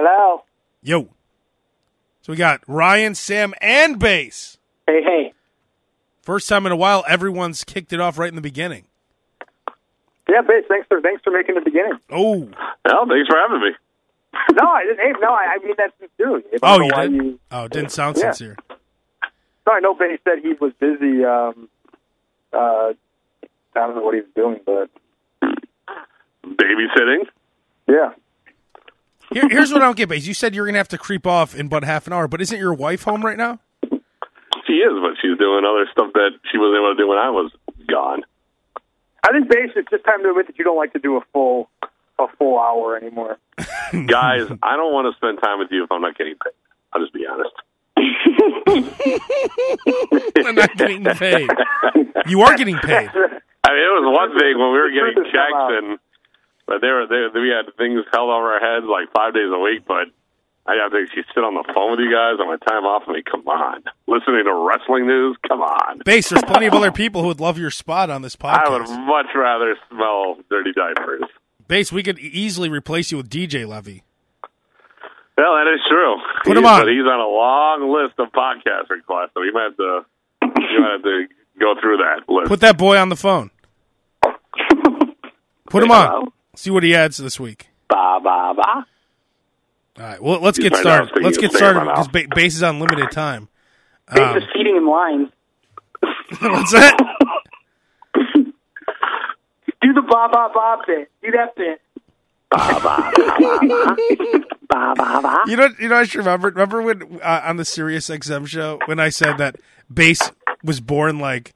Hello. Yo. So we got Ryan, Sam, and Bass. Hey, hey. First time in a while, everyone's kicked it off right in the beginning. Yeah, Bass. Thanks for thanks for making the beginning. Oh, Well, thanks for having me. no, I didn't. Hey, no, I, I mean that's sincere. Oh, you why did. you- Oh, it didn't sound Yeah. sincere. No, I know Bass said he was busy. Um, uh, I don't know what he was doing, but Babysitting. yeah. Here, here's what I don't get, Bass. You said you're gonna have to creep off in about half an hour, but isn't your wife home right now? She is, but she's doing other stuff that she wasn't able to do when I was gone. I think Bass, it's just time to admit that you don't like to do a full a full hour anymore. Guys, I don't want to spend time with you if I'm not getting paid. I'll just be honest. I'm not getting paid. You are getting paid. I mean, it was one thing when we were getting Truth has checks out. and but they were they, we had things held over our heads like five days a week. But I have to actually sit on the phone with you guys on my time off. I mean, come on, listening to wrestling news. Come on, Bass, there's plenty of other people who would love your spot on this podcast. I would much rather smell dirty diapers. Bass, we could easily replace you with DJ Levy. Well, that is true. Put him He's- on. But he's on a long list of podcast requests, so you might have to you might have to go through that list. Put that boy on the phone. Put him on. See what he adds this week. Ba ba ba. All right. Well, let's get started. Let's get started because ba- Bass is on limited time. Bass Um, is feeding him lines. what's that? Do the ba ba ba bit. Do that bit. Ba ba ba ba ba. You know, you know, I should remember. Remember when uh, on the Sirius XM show when I said that Bass was born like,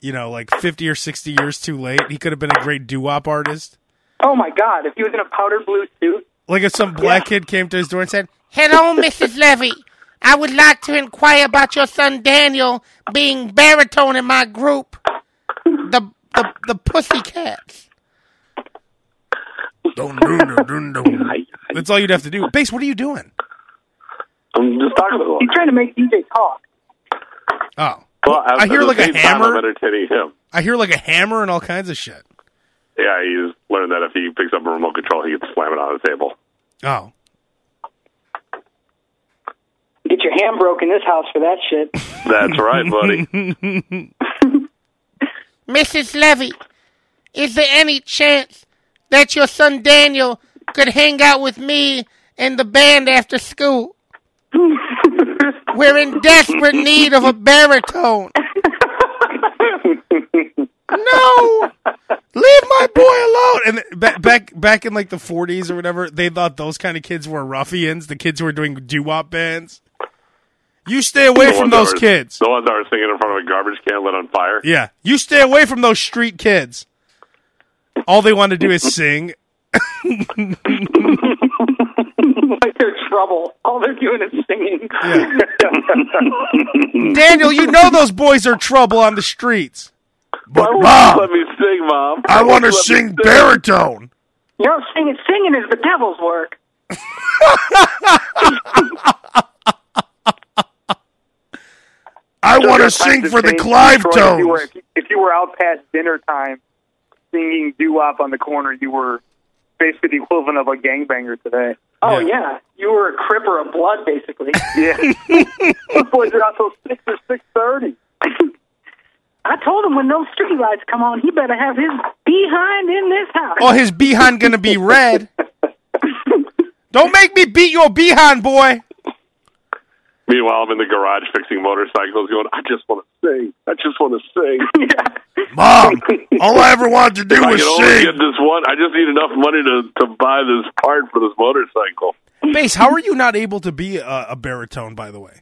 you know, like fifty or sixty years too late. He could have been a great doo wop artist. Oh my God! If he was in a powder blue suit, Like if some black kid came to his door and said, Hello, Mrs. Levy. I would like to inquire about your son Daniel being baritone in my group, the the the Pussycats. That's all you'd have to do. Bass, what are you doing? I'm just talking to him. he's trying to make DJ talk. Oh, Well, at- I hear like a same time, I'm hammer. entertaining him. I hear like a hammer and all kinds of shit. Yeah, he's learned that if he picks up a remote control, he can slam it on the table. Oh, Get your hand broke in this house for that shit. That's right, buddy. Mrs. Levy, is there any chance that your son Daniel could hang out with me and the band after school? We're in desperate need of a baritone. No! Leave my boy alone. And back back back in like the 40s or whatever, they thought those kind of kids were ruffians. The kids who were doing doo wop bands. You stay away The from those were- kids. The ones that were singing in front of a garbage can lit on fire. Yeah, you stay away from those street kids. All they want to do is sing. like they're trouble. All they're doing is singing. Daniel, you know those boys are trouble on the streets. But Let mom, me sing, mom. I want to Let sing baritone. You know, singing, singing is the devil's work. I want to sing for the changed. Clive Detroit, If you, were, if you- if you were out past dinner time singing doo wop on the corner, you were basically the equivalent of a gangbanger today. Oh Yeah. yeah, you were a crip or a blood, basically. Yeah. Those boys are out till 6 or 6.30. I told him when those street lights come on, he better have his behind in this house. Oh, his behind gonna be red. Don't make me beat your behind, boy. Meanwhile, I'm in the garage fixing motorcycles, going, I just want to sing. I just want to sing. Mom, all I ever wanted to do I was can only sing. get this one. I just need enough money to, to buy this part for this motorcycle. Bass, how are you not able to be a, a baritone, by the way?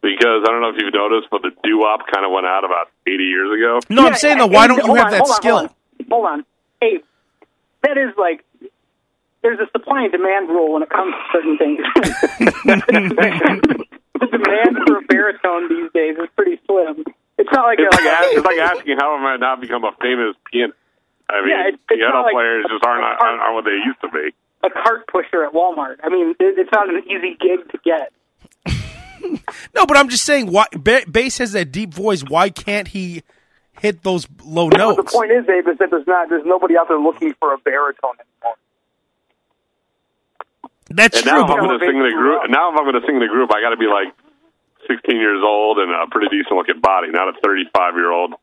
Because I don't know if you've noticed, but the doo-wop kind of went out about 80 years ago. No, I'm Yeah, saying though, why don't you have on, that hold skill? Hold on, hold on. Hey, that is like there's a supply and demand rule when it comes to certain things. the demand for a baritone these days is pretty slim. It's not like It's a, like, ask, it's like asking how am I not become a famous pianist? I mean, Yeah, it's- it's piano not like- players just aren't, aren't, aren't what they used to be. a cart pusher at Walmart. I mean, it, it's not an easy gig to get. No, but I'm just saying, why ba- bass has that deep voice. Why can't he hit those low But the point is, Dave, is that there's not there's nobody out there looking for a baritone anymore. That's And true. now if I'm going to sing in a group, now if I'm going to sing in a group, I got to be like 16 years old and a pretty decent looking body, not a 35 year old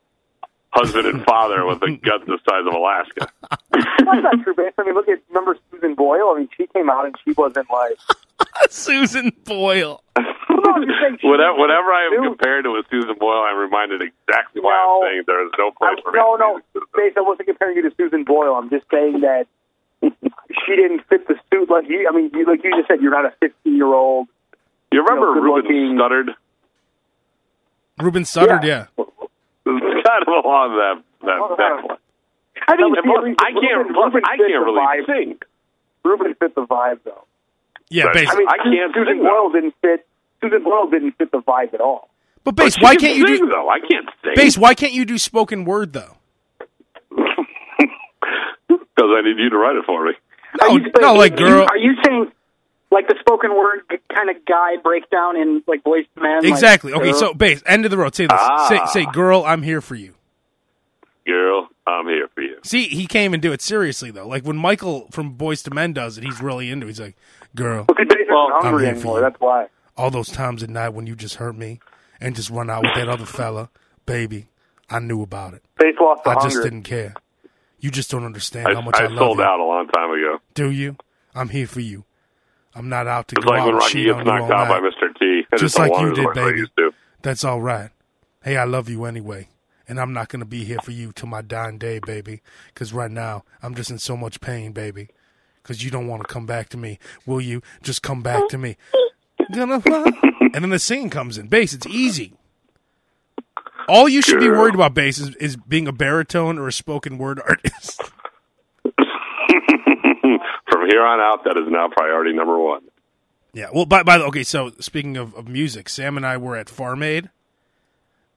husband and father with a gut the size of Alaska. That's not true, man. I mean, look at remember Susan Boyle. I mean, she came out and she wasn't like. Susan Boyle. No, I'm just saying she Whenever, I am Dude. compared to a Susan Boyle, I'm reminded exactly why No. I'm saying there is no place I, for me. no, no, be I wasn't comparing you to Susan Boyle. I'm just saying that she didn't fit the suit like you. I mean, you, like you just said, you're not a 15 year old. You remember you know, Ruben good-looking- Studdard? Ruben Studdard, yeah. It was kind of along that that, uh-huh. that I mean, And plus, I can't. Plus, I can't really sing. Ruben fit the vibe, though. Yeah, But- bass. I mean, I can't Susan Boyle didn't fit. Susan Boyle didn't fit the vibe at all. but bass, why can't you sing, do though? I can't sing. bass? Why can't you do spoken word though? Because I need you to write it for me. No, Are you- no, like girl. Are you saying like the spoken word kind of guy breakdown in like Boyz II Men? like, Exactly. Okay, girl? so bass. End of the road. Say this. Ah. Say, say, girl, I'm here for you. Girl, I'm here for you. See, he came and do it seriously though. Like when Michael from Boyz II Men does it, he's really into. it. He's like, girl, Because Bass isn't Well, hungry I'm here for anymore. you. That's why. All those times at night when you just hurt me and just run out with that other fella, baby, I knew about it. Bass lost I just didn't care. You just don't understand I, how much I, love you. I love sold you. out a long time ago. Do you? I'm here for you. I'm not out to It's go like out when Rocky gets knocked out by. Mr. T. Just like you did, much as I baby. That's all right. Hey, I love you anyway. And I'm not going to be here for you till my dying day, baby. Because right now, I'm just in so much pain, baby. Because you don't want to come back to me. Will you? Just come back to me. Gonna fly. and then the singing comes in. Bass, it's easy. All you should be worried about, bass, is, is being a baritone or a spoken word artist. From here on out, that is now priority number one. Yeah. Well, by by the okay. So speaking of, of music, Sam and I were at Farm Aid,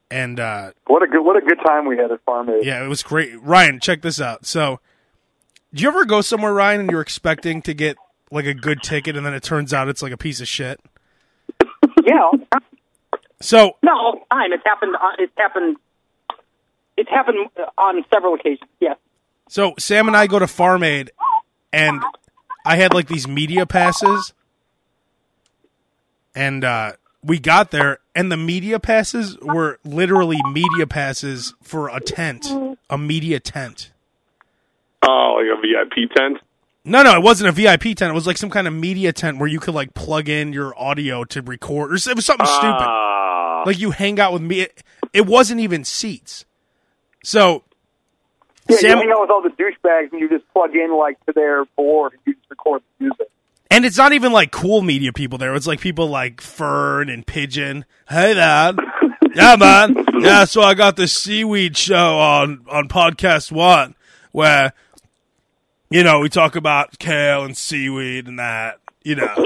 and uh, What a good what a good time we had at Farm Aid. yeah, it was great. Ryan, check this out. So, do you ever go somewhere, Ryan, and you're expecting to get like a good ticket, and then it turns out it's like a piece of shit? Yeah. all. So No, all the time. It's happened. It's happened. It's happened on several occasions. Yes. So Sam and I go to Farm Aid, and I had like these media passes, and uh, we got there, and the media passes were literally media passes for a tent, a media tent. Oh, like a VIP tent? No, no, it wasn't a VIP tent. It was like some kind of media tent where you could like plug in your audio to record, or it was something stupid. Ah. Like you hang out with me. It, it wasn't even seats. So Yeah, Sam- you hang out with all the douchebags and you just plug in like to their board and you just record the music. And it's not even like cool media people there. It's like people like Fern and Pigeon. Hey, Dad. yeah, man. Yeah, so I got this seaweed show on, on podcast one where, you know, we talk about kale and seaweed and that, you know.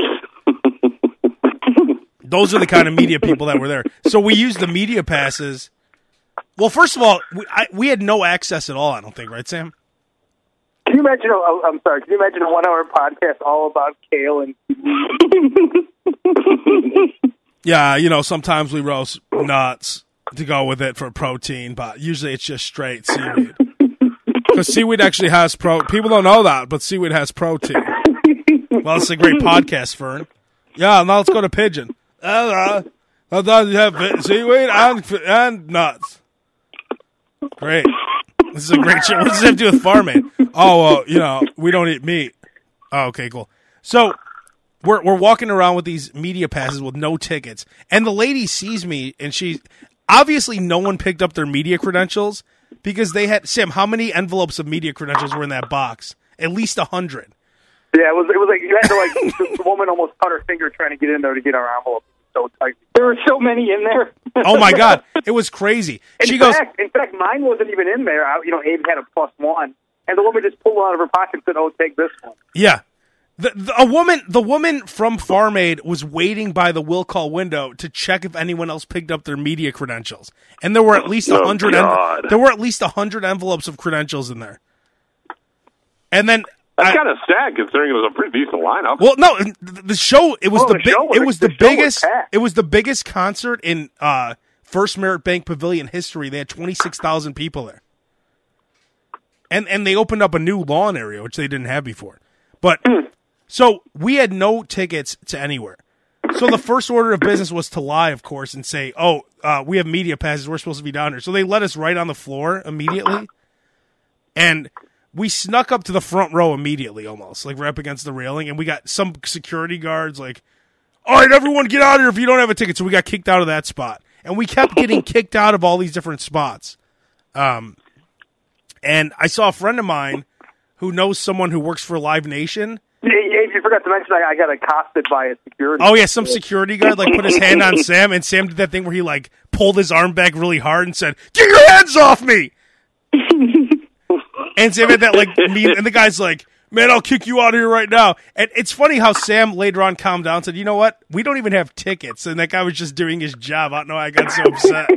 Those are the kind of media people that were there. So we used the media passes. Well, first of all, we, I, we had no access at all, I don't think, right, Sam? Can you imagine? A, oh, I'm sorry. Can you imagine a one-hour podcast all about kale and Yeah, you know, sometimes we roast nuts to go with it for protein, but usually it's just straight seaweed. Because seaweed actually has pro. People don't know that, but seaweed has protein. Well, it's a great podcast, Fern. Yeah, now let's go to pigeon. Uh, uh, you have seaweed and and nuts? Great. This is a great show. What does it have to do with farming? Oh, well, you know, we don't eat meat. Oh, okay, cool. So we're we're walking around with these media passes with no tickets, and the lady sees me, and she obviously no one picked up their media credentials because they had Sam. How many envelopes of media credentials were in that box? At least a hundred. yeah, it was it was like you had to like the, the woman almost cut her finger trying to get in there to get our envelope so tight. There were so many in there. Oh my god, it was crazy. In She goes, fact, in fact, mine wasn't even in there. I, you know, Abe had a plus one, and the woman just pulled it out of her pocket and said, "Oh, take this one." yeah. The, the, a woman, the woman from Farm Aid was waiting by the will call window to check if anyone else picked up their media credentials, and there were at least a Oh, hundred. God. there were at least a hundred envelopes of credentials in there. And then That's kind of sad considering it was a pretty decent lineup. Well, no, the show it was Oh, the, the bi- show was- it was the the, show was biggest it was the biggest concert in uh FirstMerit Bank Pavilion history. They had 26,000 people there. And and they opened up a new lawn area which they didn't have before. But So we had no tickets to anywhere. So the first order of business was to lie, of course, and say, "Oh, uh, we have media passes. We're supposed to be down here." So they let us right on the floor immediately, and we snuck up to the front row immediately, almost like we're up against the railing, and we got some security guards like, "All right, everyone, get out of here if you don't have a ticket." So we got kicked out of that spot, and we kept getting kicked out of all these different spots. Um, and I saw a friend of mine who knows someone who works for Live Nation. You forgot to mention I, I got accosted by a security. Oh yeah, some security guard like put his hand on Sam, and Sam did that thing where he like pulled his arm back really hard and said, "Get your hands off me!" and Sam had that like mean, and the guy's like, "Man, I'll kick you out of here right now." And it's funny how Sam later on calmed down, and said, "You know what? We don't even have tickets," and that guy was just doing his job. I don't know why I got so upset.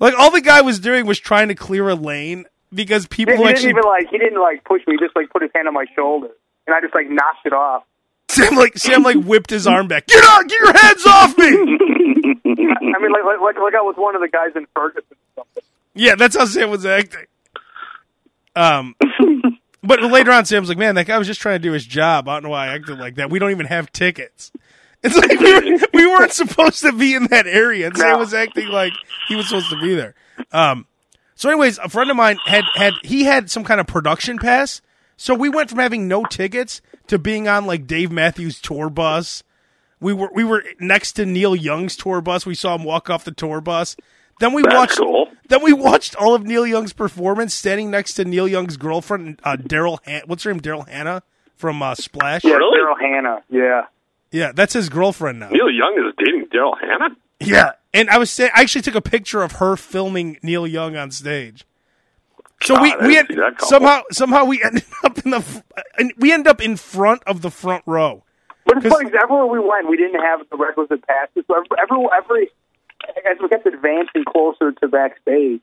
like all the guy was doing was trying to clear a lane because people he didn't actually even like he didn't like push me. He just like put his hand on my shoulder, and I just like knocked it off. Sam like Sam like whipped his arm back. Get out! Get your hands off me! I mean, like like like, like I was one of the guys in Ferguson or something. Yeah, that's how Sam was acting. Um, but later on, Sam's like, "Man, that guy was just trying to do his job. I don't know why I acted like that. We don't even have tickets." It's like we, were, we weren't supposed to be in that area, and Sam No. was acting like he was supposed to be there. Um, so, anyways, a friend of mine had had he had some kind of production pass, so we went from having no tickets to being on like Dave Matthews tour bus. We were we were next to Neil Young's tour bus. We saw him walk off the tour bus. Then we That's watched. cool. Then we watched all of Neil Young's performance, standing next to Neil Young's girlfriend, uh, Daryl. Han- What's her name? Daryl Hannah from uh, Splash. Yeah, Really? Daryl Hannah. Yeah. Yeah, that's his girlfriend now. Neil Young is dating Daryl Hannah. Yeah, and I was saying, I actually took a picture of her filming Neil Young on stage. So we God, we had, see that couple. somehow somehow we ended up in the and we ended up in front of the front row. But it's funny everywhere we went, we didn't have the requisite passes. So every, every, as we kept advancing closer to backstage,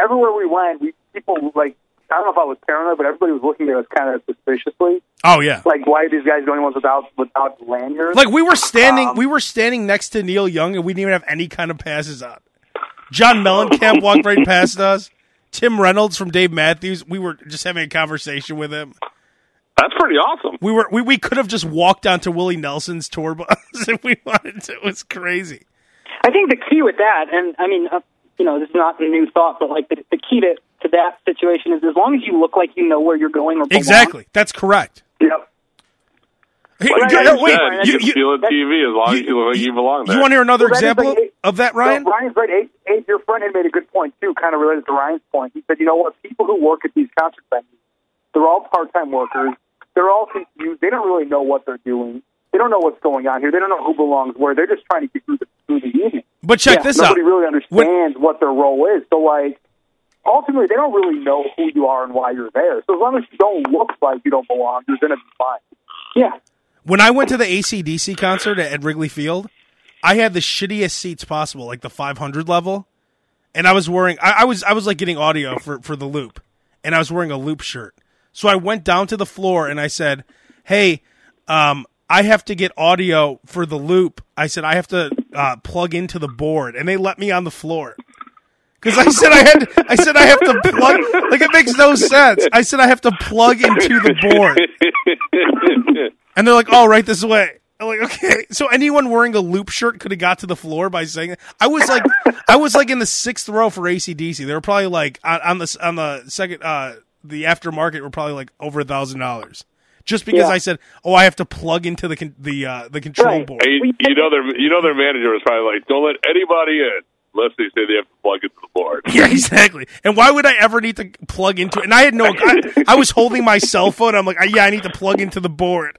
everywhere we went, we people like I don't know if I was paranoid, but everybody was looking at us kind of suspiciously. Oh yeah, Like, why are these guys the only ones without without lanyards? like we were standing Um, we were standing next to Neil Young and we didn't even have any kind of passes on. John Mellencamp walked right past us. Tim Reynolds from Dave Matthews. We were just having a conversation with him. That's pretty awesome. We were we, we could have just walked onto Willie Nelson's tour bus if we wanted to. It was crazy. I think the key with that, and I mean, uh, you know, this is not a new thought, but like the, the key to, to that situation is as long as you look like you know where you're going or belong, Exactly. That's correct. yep. Hey, Well, you- no, wait, I- you, you, can you, feel it TV as long as you- you look like you belong there. you want to hear another Well, that is example like- of that, Ryan? No, Ryan's right. Abe, Abe, your friend had made a good point too, kind of related to Ryan's point. He said, "You know what? People who work at these concert venues, they're all part-time workers. They're all confused. They don't really know what they're doing. They don't know what's going on here. They don't know who belongs where. They're just trying to get through the through the evening. But check Yeah, this out. Nobody really understands what their role is. So, like, ultimately, they don't really know who you are and why you're there. So, as long as you don't look like you don't belong, you're going to be fine. Yeah, When I went to the ACDC concert at, Wrigley Field, I had the shittiest seats possible, like the 500 level, and I was wearing. I, I was I was like getting audio for for the loop, and I was wearing a loop shirt. So I went down to the floor and I said, "Hey, um, I have to get audio for the loop." I said I have to uh, plug into the board, and they let me on the floor. Because I said I had, I said I have to plug. Like it makes no sense. I said I have to plug into the board. And they're like, "Oh, right this way." I'm like, "Okay." So anyone wearing a loop shirt could have got to the floor by saying that. I was like, I was like in the sixth row for ACDC. They were probably like on, on the on the second, uh, the aftermarket were probably like over a thousand dollars, just because Yeah. I said, "Oh, I have to plug into the con- the uh, the control Right. board." Hey, you know their you know their manager was probably like, "Don't let anybody in unless they say they have to plug into the board." Yeah, exactly. And why would I ever need to plug into it? And I had no. I, I was holding my cell phone. I'm like, yeah, I need to plug into the board.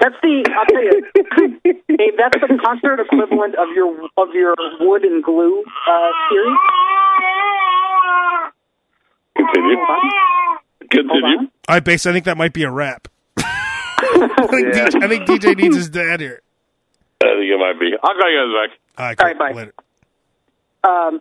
That's the. I'll tell you, Dave. That's the concert equivalent of your of your wood and glue uh, series. Continue. Continue. on. All right, bass. I think that might be a wrap. I, think Yeah. DJ, I think DJ needs his dad here. I think it might be. I'll call you guys back. All right, All right, bye. Later. Um,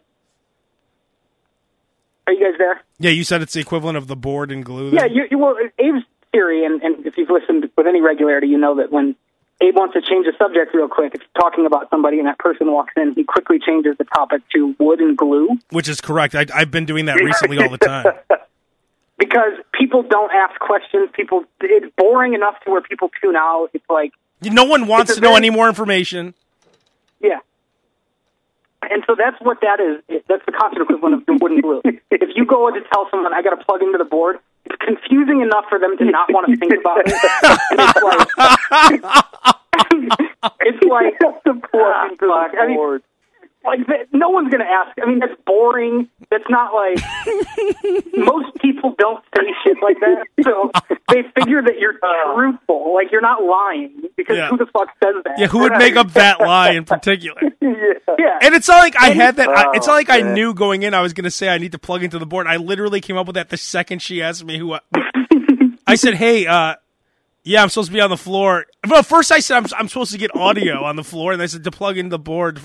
are you guys there? Yeah, you said it's the equivalent of the board and glue. Yeah, you, you well, Abe's theory, and, and if you've listened with any regularity, you know that when Abe wants to change the subject real quick, if he's talking about somebody and that person walks in, he quickly changes the topic to wood and glue. which is correct. I, I've been doing that recently all the time. because people don't ask questions. People, it's boring enough to where people tune out. It's like, No one wants It's a to know very- any more information. yeah. And so that's what that is. That's the concert equivalent of the wooden glue. if you go to tell someone, I got to plug into the board, it's confusing enough for them to not want to think about it. It's like, it's like, the ah, into fuck. I mean, like that, no one's going to ask. I mean, that's boring. That's not like most people don't say shit like that. So they figure that you're truthful, like you're not lying because Yeah. who the fuck says that? Yeah, who would make up that lie in particular? Yeah, And it's not like I had that. I, it's not like I knew going in I was going to say I need to plug into the board. I literally came up with that the second she asked me who. I, I said, "Hey, uh, yeah, I'm supposed to be on the floor." Well, first I said I'm, I'm supposed to get audio on the floor, and I said to plug in the board,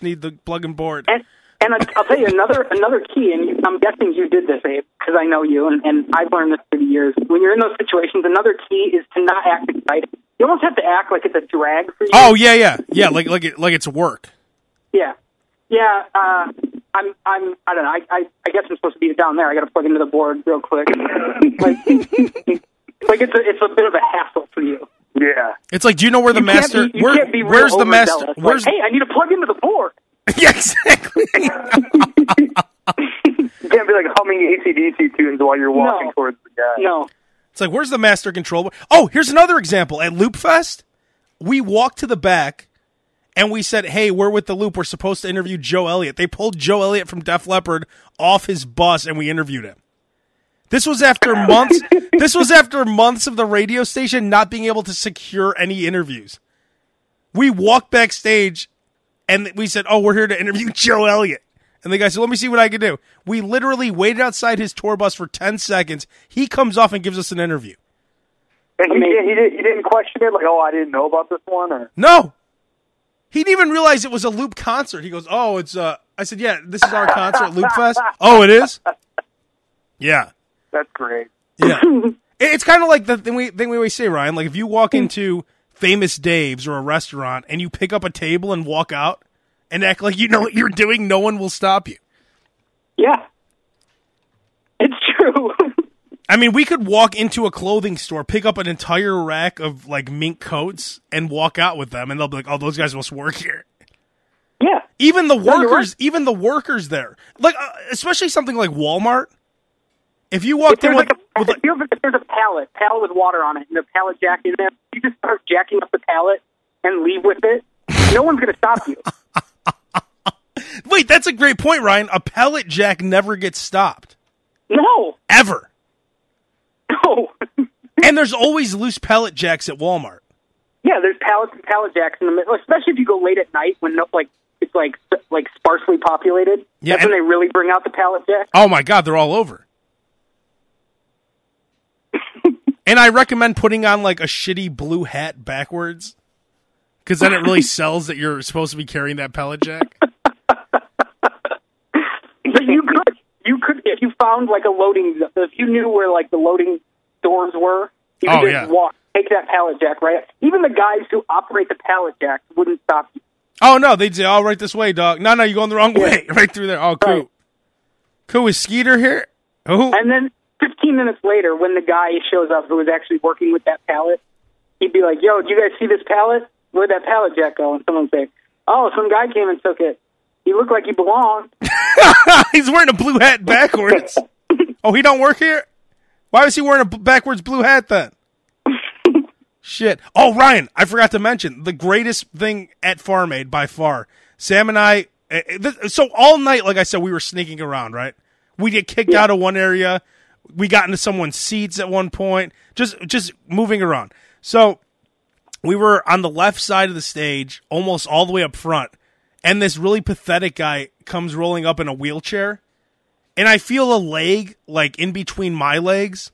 need the plug in board. and and I, I'll tell you another another key, and I'm guessing you did this, Abe, because I know you, and, and I've learned this through the years. When you're in those situations, another key is to not act excited. You almost have to act like it's a drag for you. Oh yeah, yeah, yeah, like like it, like it's work. Yeah, yeah. Uh, I'm, I'm, I don't know. I, I, I guess I'm supposed to be down there. I got to plug into the board real quick. like, like it's a, it's a bit of a hassle for you. Yeah. It's like, do you know where the You can't master? be- you where, can't be real where's the master? overzealous. Like, hey, I need to plug into the board. yeah, exactly. You can't be like humming ACDC tunes while you're walking No. towards the guy. No. It's like, where's the master control? Oh, here's another example. At Loop Fest, we walked to the back and we said, hey, we're with the Loop. We're supposed to interview Joe Elliott. They pulled Joe Elliott from Def Leppard off his bus and we interviewed him. This was after months. this was after months of the radio station not being able to secure any interviews. We walked backstage and we said, "Oh, we're here to interview Joe Elliott." And the guy said, "Let me see what I can do." We literally waited outside his tour bus for ten seconds. He comes off and gives us an interview. And he, Amazing. did, he, did, he didn't question it, like, oh, I didn't know about this one, or No, he didn't even realize it was a Loop concert. He goes, "Oh, it's uh." I said, "Yeah, this is our concert, Loop Fest." Oh, it is. Yeah, that's great. yeah. It's kind of like the thing we thing we always say, Ryan. Like if you walk into Famous Dave's or a restaurant and you pick up a table and walk out and act like you know what you're doing, no one will stop you. Yeah. It's true. I mean, we could walk into a clothing store, pick up an entire rack of like mink coats, and walk out with them, and they'll be like, "Oh, those guys must work here." yeah. Even the you're workers, even the workers there, like uh, especially something like Walmart. If you walked If in with, like if, like, you if there's a pallet, pallet with water on it, and a pallet jack in there, you just start jacking up the pallet and leave with it. No one's going to stop you. wait, that's a great point, Ryan. A pallet jack never gets stopped No. ever, No. and there's always loose pallet jacks at Walmart. yeah, there's pallets and pallet jacks in the middle, especially if you go late at night when no, like it's like like sparsely populated. Yeah, That's when and- they really bring out the pallet jack. Oh my god, they're all over. And I recommend putting on like a shitty blue hat backwards. Because then it really sells that you're supposed to be carrying that pallet jack. But you could, you could, if you found like a loading, if you knew where like the loading doors were, you oh, could Oh, just yeah. walk, take that pallet jack right. Even the guys who operate the pallet jack wouldn't stop you. Oh no, they'd say, "Oh, right this way, dog." No, no, you're going the wrong way. Right through there. Oh, cool. Right. Cool. Is Skeeter here? Oh, And then 15 minutes later, when the guy shows up who was actually working with that pallet, he'd be like, "Yo, do you guys see this pallet? Where'd that pallet jack go?" And someone would say, "Oh, some guy came and took it. He looked like he belonged." he's wearing a blue hat backwards. oh, he don't work here. Why was he wearing a backwards blue hat then? Shit. Oh, Ryan, I forgot to mention the greatest thing at Farm Aid by far. Sam and I. eh, eh, So all night, like I said, we were sneaking around. Right? We get kicked out of one area. We got into someone's seats at one point. Just, just moving around. So we were on the left side of the stage, almost all the way up front, and this really pathetic guy comes rolling up in a wheelchair, and I feel a leg like in between my legs,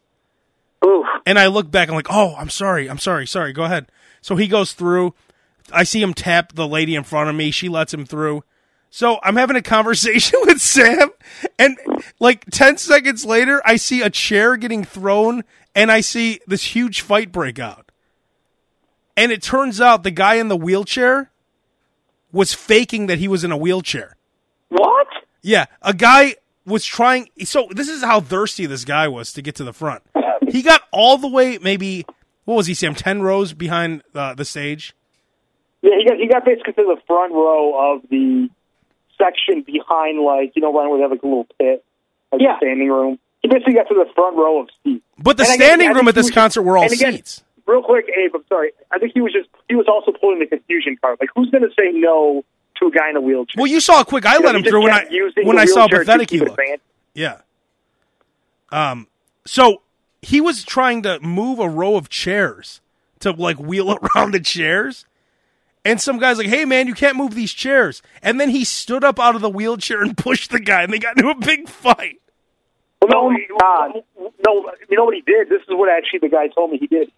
Ooh, and I look back. I'm like, oh, I'm sorry, I'm sorry, sorry. Go ahead. So he goes through. I see him tap the lady in front of me. She lets him through. So I'm having a conversation with Sam, and like 10 seconds later, I see a chair getting thrown, and I see this huge fight break out. And it turns out the guy in the wheelchair was faking that he was in a wheelchair. what? Yeah, a guy was trying. So this is how thirsty this guy was to get to the front. He got all the way, maybe what was he, Sam? Ten rows behind uh, the stage. Yeah, he got he got basically to the front row of the section behind, like you know, Ryan would have like a little pit, like Yeah. a standing room. He basically got to the front row of seats. But the And standing I room at this he was- concert were all and again, seats. Real quick, Abe, I'm sorry. I think he was just he was also pulling the confusion card. Like, who's going to say no to a guy in a wheelchair? Well, you saw a quick. I You let he him through when I kept using when I saw how pathetic he looked. Yeah. Um. So he was trying to move a row of chairs to like wheel around the chairs, and some guy's like, "Hey, man, you can't move these chairs." And then he stood up out of the wheelchair and pushed the guy, and they got into a big fight. Well, no, God. no. You know what he did? This is what actually the guy told me he did.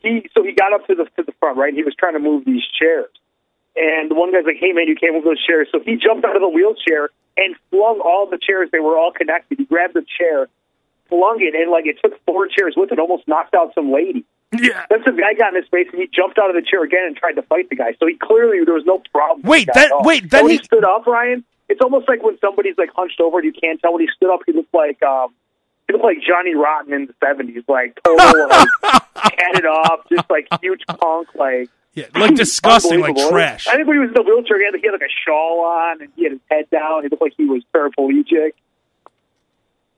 He so he got up to the to the front, right? He was trying to move these chairs, and the one guy's like, "Hey, man, you can't move those chairs." So he jumped out of the wheelchair and flung all the chairs. They were all connected. He grabbed the chair, flung it, and like it took four chairs with it. Almost knocked out some lady. Yeah. Then some guy got in his face and he jumped out of the chair again and tried to fight the guy. So he clearly there was no problem. Wait, guy that- wait, then when he- he stood up, Ryan. It's almost like when somebody's like hunched over and you can't tell when he stood up. He looked like um, he looked like Johnny Rotten in the seventies, like total like headed off, just like huge punk, like Yeah, like disgusting, like trash. I think when he was in the wheelchair, he had, he had like a shawl on and he had his head down. He looked like he was paraplegic.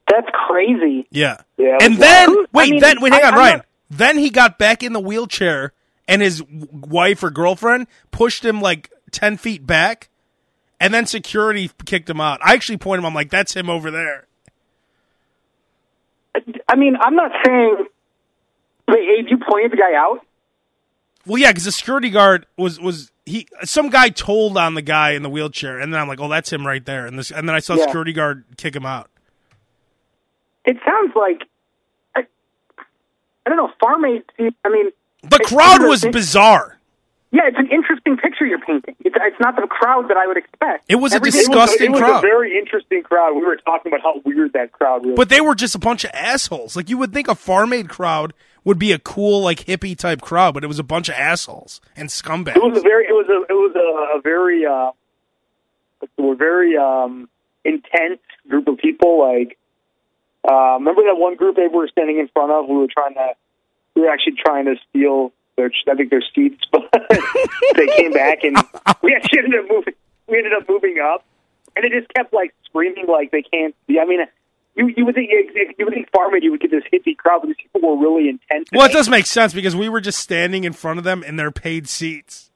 That's crazy. Yeah. Yeah, and then wild. wait, I mean, then wait, hang I- on, I'm Ryan. not- Then he got back in the wheelchair, and his wife or girlfriend pushed him like ten feet back, and then security kicked him out. I actually pointed him. I'm like, that's him over there. I mean, I'm not saying. Wait, Abe, you pointed the guy out. Well, yeah, because the security guard was was he. Some guy told on the guy in the wheelchair, and then I'm like, oh, that's him right there. And this, and then I saw Yeah. security guard kick him out. It sounds like. I, I don't know. Farm aid. I mean, The crowd was bizarre. yeah, it's an interesting picture you're painting. It's, it's not the crowd that I would expect. It was a Everything- It was, a, Disgusting it was crowd. a very interesting crowd. We were talking about how weird that crowd was. But they were just a bunch of assholes. Like you would think a farm aid crowd would be a cool, like hippie type crowd, but it was a bunch of assholes and scumbags. It was a very, it was a, it was a, a very, uh, were very um, intense group of people. Like, uh, remember that one group they were standing in front of? We were trying to, we were actually trying to steal their, I think their seats, but they came back and we actually ended up moving. We ended up moving up, and it just kept like screaming like they can't. I mean. You, you would think you would think Farming you would get this hippie crowd, but these people were really intense. well, it does make sense because we were just standing in front of them in their paid seats.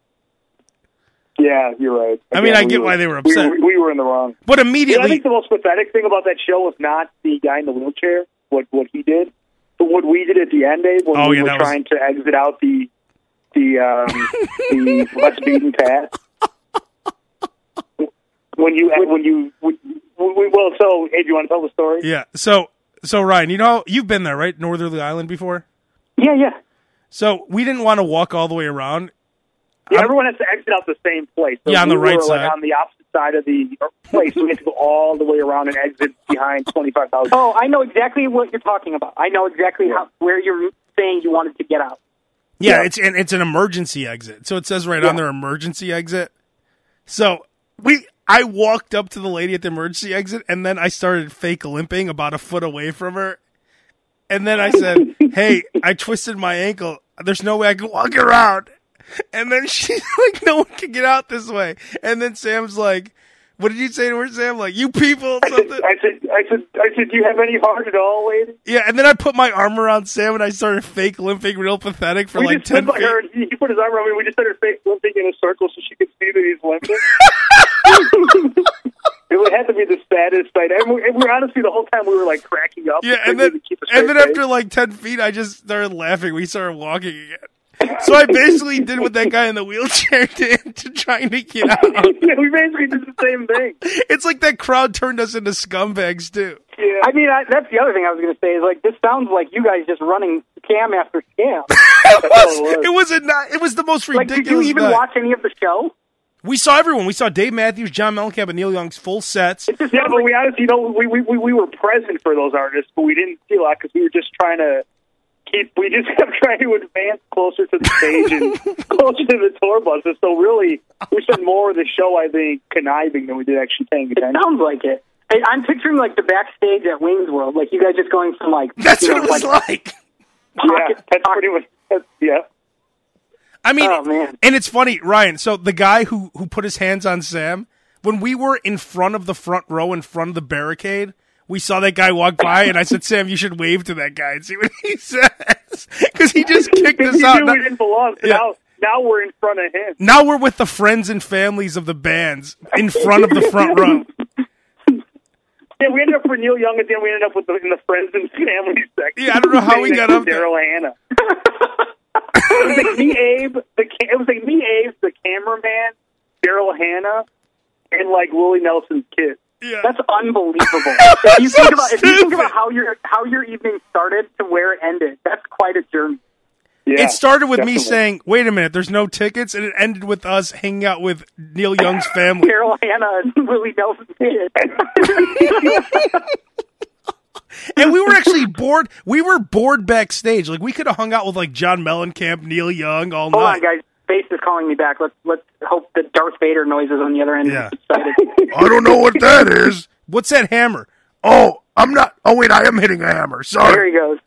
Yeah, you're right. I mean, I we get were- why they were we upset. were- we were in the wrong. But Yeah, I think the most pathetic thing about that show was not the guy in the wheelchair, what what he did, but what we did at the end, Dave, when Oh, we yeah, were that was- trying to exit out the the um, the less beaten path. When you when you when, we, well, so hey, do you want to tell the story? yeah. So, so Ryan, you know you've been there, right? Northerly Island before. Yeah, yeah. So we didn't want to walk all the way around. Yeah, I'm- everyone has to exit out the same place. So Yeah, on the we right were, side. like, on the opposite side of the place. so we had to go all the way around and exit behind twenty five thousand. Oh, I know exactly what you're talking about. I know exactly how where you're saying you wanted to get out. Yeah, Yeah. it's and it's an emergency exit. So it says right on Yeah. their emergency exit. So we I walked up to the lady at the emergency exit and then I started fake limping about a foot away from her. And then I said, Hey, I twisted my ankle. There's no way I can walk around. And then she's like, No one can get out this way. And then Sam's like, What did you say to her, Sam? Like, you people I said, something. I said, I said, I said, do you have any heart at all, lady? Yeah, and then I put my arm around Sam and I started fake limping real pathetic for we like ten stood feet. her, he, put his arm around me. We just started fake limping in a circle so she could see that he's limping. it would have to be the saddest sight. And we, and we honestly, the whole time we were like cracking up. Yeah, and then keep and then after like ten feet, I just started laughing. We started walking again. So I basically did what that guy in the wheelchair did to trying to get out. yeah, we basically did the same thing. It's like that crowd turned us into scumbags too. Yeah. I mean, I, that's the other thing I was going to say is like this sounds like you guys just running scam after scam. It was. it was. It was a not. It was the most like, did you even night. watch any of the show? We saw everyone. We saw Dave Matthews, John Mellencamp, and Neil Young's full sets. Yeah, but we honestly, you know, we, we, we, we were present for those artists, but we didn't see a lot because we were just trying to keep, we just kept trying to advance closer to the stage and closer to the tour buses. So really, we spent more of the show, I think, conniving than we did actually paying it attention. sounds like it. I- I'm picturing like the backstage at Wayne's World, like you guys just going from like That's what know, it was like, like. Yeah, that's pocket- pretty much. That's, yeah. I mean, Oh, man. and it's funny, Ryan. So the guy who who put his hands on Sam when we were in front of the front row, in front of the barricade, we saw that guy walk by, and I said, "Sam, you should wave to that guy and see what he says," because he just kicked us out. Now, we didn't belong. Yeah. now, now we're in front of him. now we're with the friends and families of the bands in front of the front row. Yeah, we ended up for Neil Young, and then we ended up with the, in the friends and family section. Yeah, I don't know how we got up there. Daryl Hannah. it was like me, Abe. The it was like me, Abe, the cameraman, Daryl Hannah, and like Willie Nelson's kid. Yeah. That's unbelievable. if you so think about if you think about how your how your evening started to where it ended, that's quite a journey. Yeah, it started with me saying, "Wait a minute, there's no tickets," and it ended with us hanging out with Neil Young's family. Daryl Hannah and Willie Nelson's kid. And we were actually bored. We were bored backstage. Like we could have hung out with like John Mellencamp, Neil Young all Hold night. on, guys. Bass is calling me back. Let's let's hope the Darth Vader noises on the other end. Yeah. I don't know what that is. What's that hammer? Oh, I'm not. Oh wait, I am hitting a hammer. Sorry. There he goes.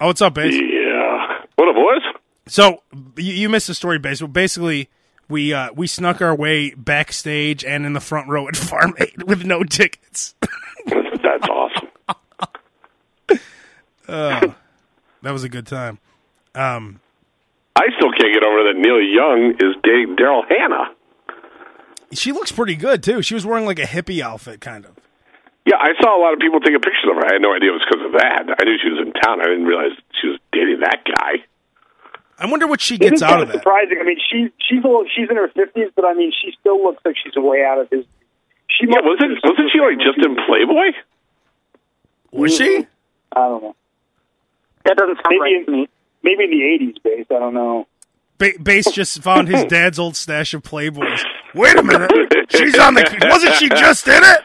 Oh, what's up, Bass? Yeah. What up, boys? So you, you missed the story, Bass. But basically, we uh, we snuck our way backstage and in the front row at Farm Aid with no tickets. That's awesome. that was a good time. Um, I still can't get over that Neil Young is dating Daryl Hannah. she looks pretty good too. She was wearing like a hippie outfit, kind of. Yeah, I saw a lot of people taking pictures of her. I had no idea it was because of that. I knew she was in town. I didn't realize she was dating that guy. I wonder what she gets is out of of that. surprising. I mean, she's she's a little, she's in her fifties, but I mean, she still looks like she's way out of his. She Yeah, wasn't wasn't she like just in Playboy? Was she? Mm-hmm. I don't know. That doesn't sound Maybe right to me. Maybe in the eighties, bass. I don't know. Ba- Bass just found his dad's old stash of Playboys. Wait a minute, she's on the. Wasn't she just in it?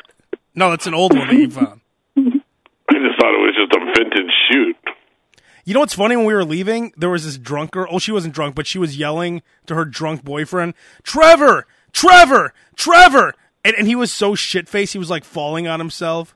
No, that's an old one that you found. I just thought it was just a vintage shoot. You know what's funny? When we were leaving, there was this drunk girl. Oh, she wasn't drunk, but she was yelling to her drunk boyfriend, "Trevor, Trevor, Trevor!" And, and he was so shit faced, he was like falling on himself.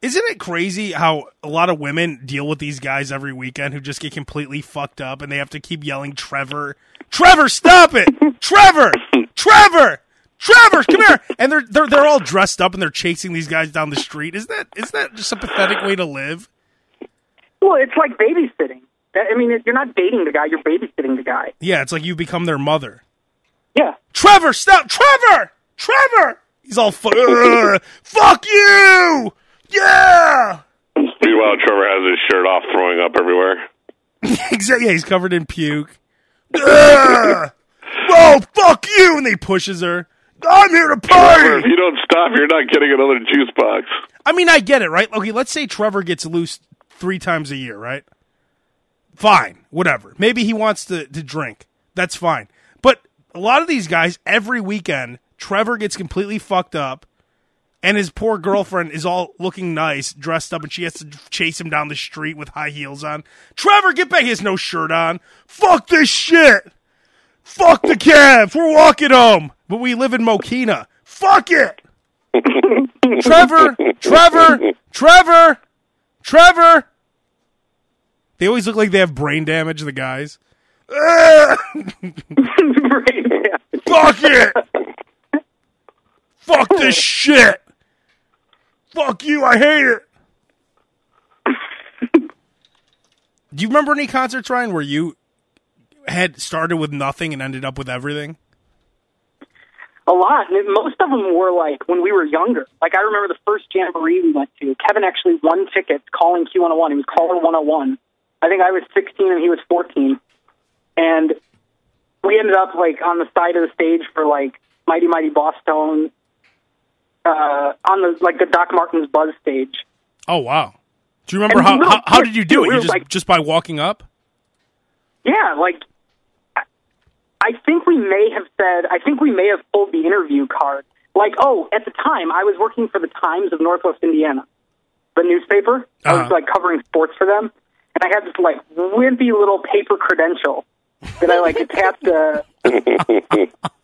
Isn't it crazy how a lot of women deal with these guys every weekend who just get completely fucked up and they have to keep yelling, "Trevor, Trevor, stop it, Trevor, Trevor." Trevor, come here, and they're they're they're all dressed up and they're chasing these guys down the street. Isn't that isn't that just a pathetic way to live? Well, it's like babysitting. I mean, you're not dating the guy; you're babysitting the guy. Yeah, it's like you become their mother. Yeah. Trevor, stop! Trevor! Trevor! He's all fu- fuck you! Yeah! Meanwhile, Trevor has his shirt off, throwing up everywhere. Exactly. Yeah, he's covered in puke. Whoa, fuck you! And he pushes her. I'm here to party. Trevor, if you don't stop, you're not getting another juice box. I mean, I get it, right? Okay, let's say Trevor gets loose three times a year, right? Fine, whatever. Maybe he wants to, to drink. That's fine. But a lot of these guys, every weekend, Trevor gets completely fucked up, and his poor girlfriend is all looking nice, dressed up, and she has to chase him down the street with high heels on. Trevor, get back! He has no shirt on. Fuck this shit! Fuck the Cavs! We're walking home! But we live in Mokena. Fuck it! Trevor, Trevor, Trevor, Trevor. They always look like they have brain damage, the guys. Ugh, Right, yeah. fuck it! Fuck this shit! Fuck you, I hate it! Do you remember any concerts, Ryan, where you had started with nothing and ended up with everything? A lot. And most of them were like when we were younger. Like I remember the first jamboree we went to. Kevin actually won tickets calling Q101. He was caller 101. I think I was 16 and he was 14. And we ended up like on the side of the stage for like Mighty Mighty Bosstone, uh, on the like the Doc Martens Buzz stage. Oh wow! Do you remember how, how how did you do too. it? We You just like- just by walking up? Yeah, like I- I think we may have said I think we may have pulled the interview card. Like, oh, at the time I was working for the Times of Northwest Indiana, the newspaper. I was Uh-huh. like covering sports for them, and I had this like wimpy little paper credential that I like attached to.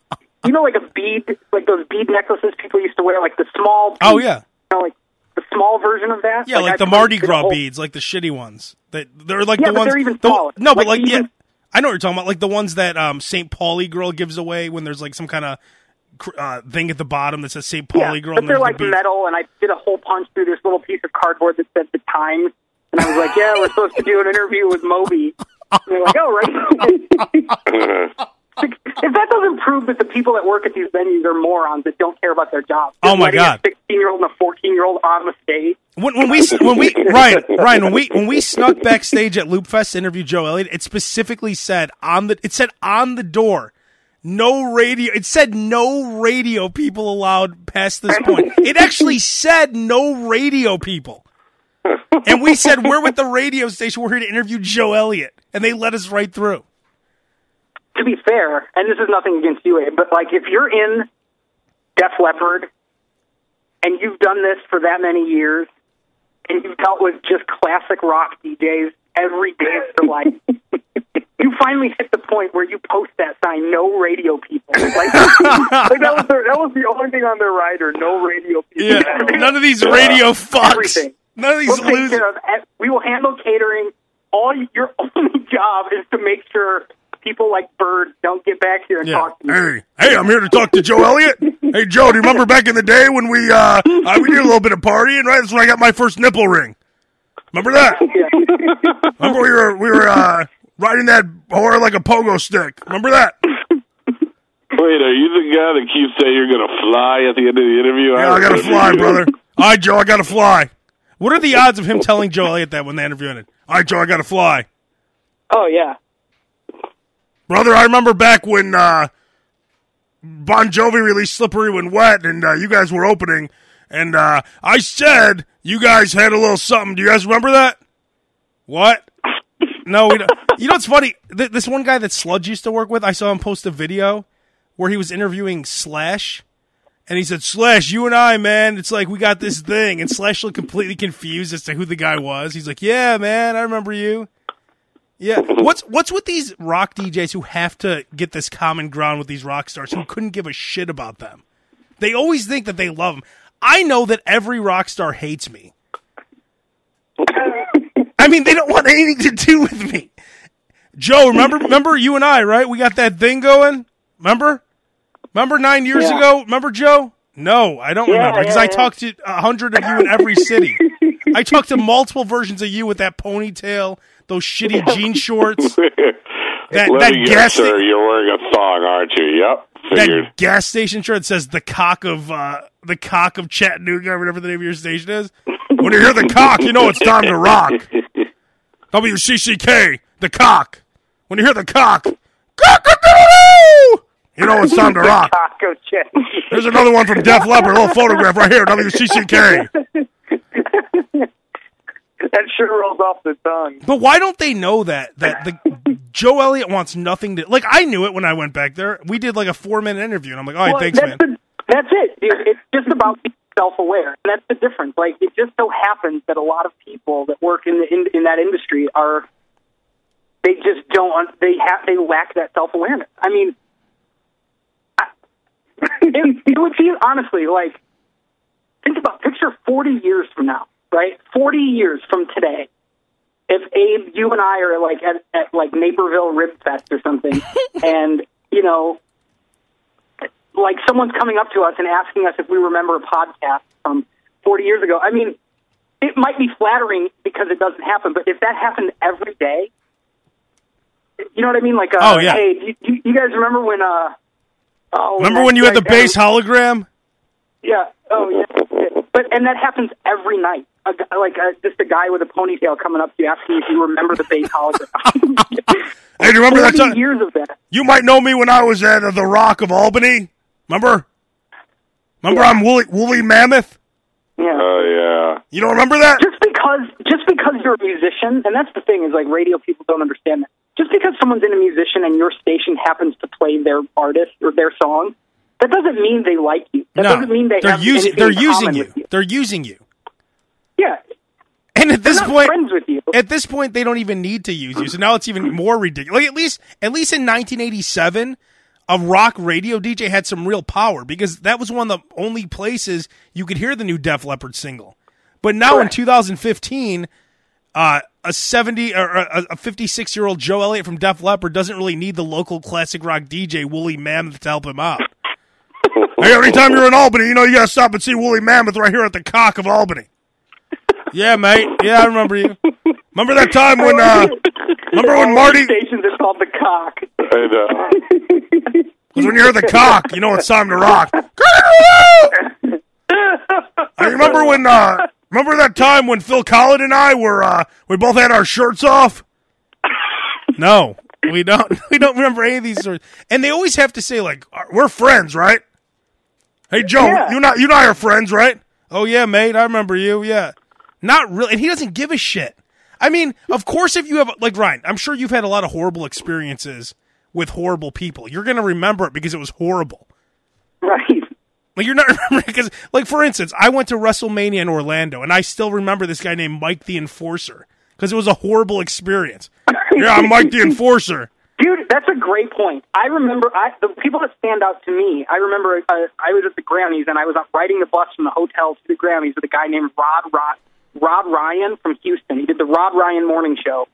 You know, like a bead, like those bead necklaces people used to wear, like the small. Oh yeah, You know, like the small version of that. yeah, like, I the Mardi it to the Gras whole- beads, like the shitty ones. That they're like Yeah, the but ones. they're even the- smaller. no, but Like, like, you yeah, I know what you're talking about. Like the ones that um St. Pauli girl gives away when there's like some kind of uh, thing at the bottom that says St. Pauli Yeah, girl. but and they're there's the like metal, and I did a whole punch through this little piece of cardboard that said the Times, and I was like, "Yeah, we're supposed to do an interview with Moby." And they're like, "Oh, right." if that doesn't prove that the people that work at these venues are morons that don't care about their jobs, Oh, my God. sixteen-year-old and a fourteen-year-old on the stage. When, when we when we Ryan Ryan when we when we snuck backstage at Loopfest to interview Joe Elliott, it specifically said on the it said on the door, no radio. It said no radio people allowed past this point. It actually said no radio people, and we said we're with the radio station. We're here to interview Joe Elliott, and they let us right through. To be fair, and this is nothing against you, Abe, but like if you're in Def Leppard and you've done this for that many years and you've dealt with just classic rock DJs every day of your life, you finally hit the point where you post that sign, no radio people. Like, Like that was their, that was the only thing on their rider. No radio people. Yeah, none of these radio fucks. Everything. None of these We'll losers. of, we will handle catering. All your only job is to make sure people like Bird don't get back here and Yeah. talk to you. Hey, hey, I'm here to talk to Joe Elliott. Hey, Joe, do you remember back in the day when we uh, uh we did a little bit of partying, right? That's when I got my first nipple ring. Remember that? Remember we were we were uh riding that whore like a pogo stick. Remember that? Wait, are you the guy that keeps saying you're going to fly at the end of the interview? Yeah, I gotta fly, brother. All right, Joe, I gotta fly. What are the odds of him telling Joe Elliott that when they interview him? All right, Joe, I gotta fly. Oh yeah. Brother, I remember back when uh, Bon Jovi released "Slippery When Wet" and uh, you guys were opening, and uh, I said you guys had a little something. Do you guys remember that? What? No, we don't. You know what's funny? Th- this one guy that Sludge used to work with, I saw him post a video where he was interviewing Slash, and he said, "Slash, you and I, man, it's like we got this thing." And Slash looked completely confused as to who the guy was. He's like, "Yeah, man, I remember you." Yeah. What's what's with these rock DJs who have to get this common ground with these rock stars who couldn't give a shit about them? They always think that they love them. I know that every rock star hates me. I mean, they don't want anything to do with me. Joe, remember remember you and I, right? We got that thing going. Remember? Remember 9 years Yeah. ago? Remember Joe? No, I don't Yeah, remember because yeah, I talked to a hundred of you in every city. I talked to multiple versions of you with that ponytail, those shitty jean shorts, Let that me that guess, gas sir. You're wearing a thong, aren't you? Yep. Figured. that gas station shirt says the cock of uh, the cock of Chattanooga or whatever the name of your station is. When you hear the cock, you know it's time to rock. WCCK, the cock. When you hear the cock, cock-a-doodle-doo, you know it's time to rock. There's another one from Def Leppard, a little photograph right here, WCCK. That sure rolls off the tongue. But why don't they know that that the Joe Elliott wants nothing to like? I knew it when I went back there. We did like a four minute interview, and I'm like, all right, Well, thanks, that's man. The, that's it. dude. It's just about being self-aware. And that's the difference. Like, it just so happens that a lot of people that work in the in, in that industry are they just don't they have they lack that self-awareness. I mean, it, it would be honestly like think about picture 40 years from now, right? 40 years from today. If Abe, you and I are like at, at like Naperville Rib Fest or something, and you know, like someone's coming up to us and asking us if we remember a podcast from 40 years ago. I mean, it might be flattering because it doesn't happen, but if that happened every day, you know what I mean? Like, uh, Oh, yeah. hey, do you, you guys remember when? uh oh, Remember when you had the guy- Bass hologram? Yeah. Oh, yeah. But and that happens every night. A, like uh, just a guy with a ponytail coming up to you asking if you remember the Bass hologram. Hey, do you remember that time? years of that. You might know me when I was at uh, the Rock of Albany. Remember? Remember I'm Woolly, Woolly Mammoth? Yeah. Oh, yeah. You don't remember that? just because just because you're a musician, and that's the thing is like radio people don't understand that. Just because someone's in a musician and your station happens to play their artist or their song, that doesn't mean they like you. That no, doesn't mean they they're have using they're in using you. you. They're using you. Yeah, And at this they're point, friends with you. at this point, they don't even need to use you. So now it's even more ridiculous. Like at least, at least in 1987, a rock radio DJ had some real power because that was one of the only places you could hear the new Def Leppard single. But now in 2015, uh, a 70 or a 56 year old Joe Elliott from Def Leppard doesn't really need the local classic rock DJ Woolly Mammoth to help him out. hey, every time you're in Albany, you know you gotta stop and see Woolly Mammoth right here at the cock of Albany. Yeah, mate. Yeah, I remember you. Remember that time when uh remember when Marty stations are called the cock. I know. was when you hear the cock, you know it's time to rock. I remember when uh remember that time when Phil Collen and I were uh we both had our shirts off? No. We don't we don't remember any of these stories. And they always have to say like we're friends, right? Hey Joe, Yeah. you not you and I are friends, right? Oh yeah, mate, I remember you. Yeah. Not really and he doesn't give a shit. I mean, of course if you have like Ryan, I'm sure you've had a lot of horrible experiences with horrible people. You're going to remember it because it was horrible. Right. Like you're not remembering because, like for instance, I went to WrestleMania in Orlando, and I still remember this guy named Mike the Enforcer because it was a horrible experience. yeah, I'm Mike the Enforcer. Dude, that's a great point. I remember I, the people that stand out to me. I remember uh, I was at the Grammys and I was riding the bus from the hotel to the Grammys with a guy named Rod Rod Rod Ryan from Houston. He did the Rod Ryan Morning Show.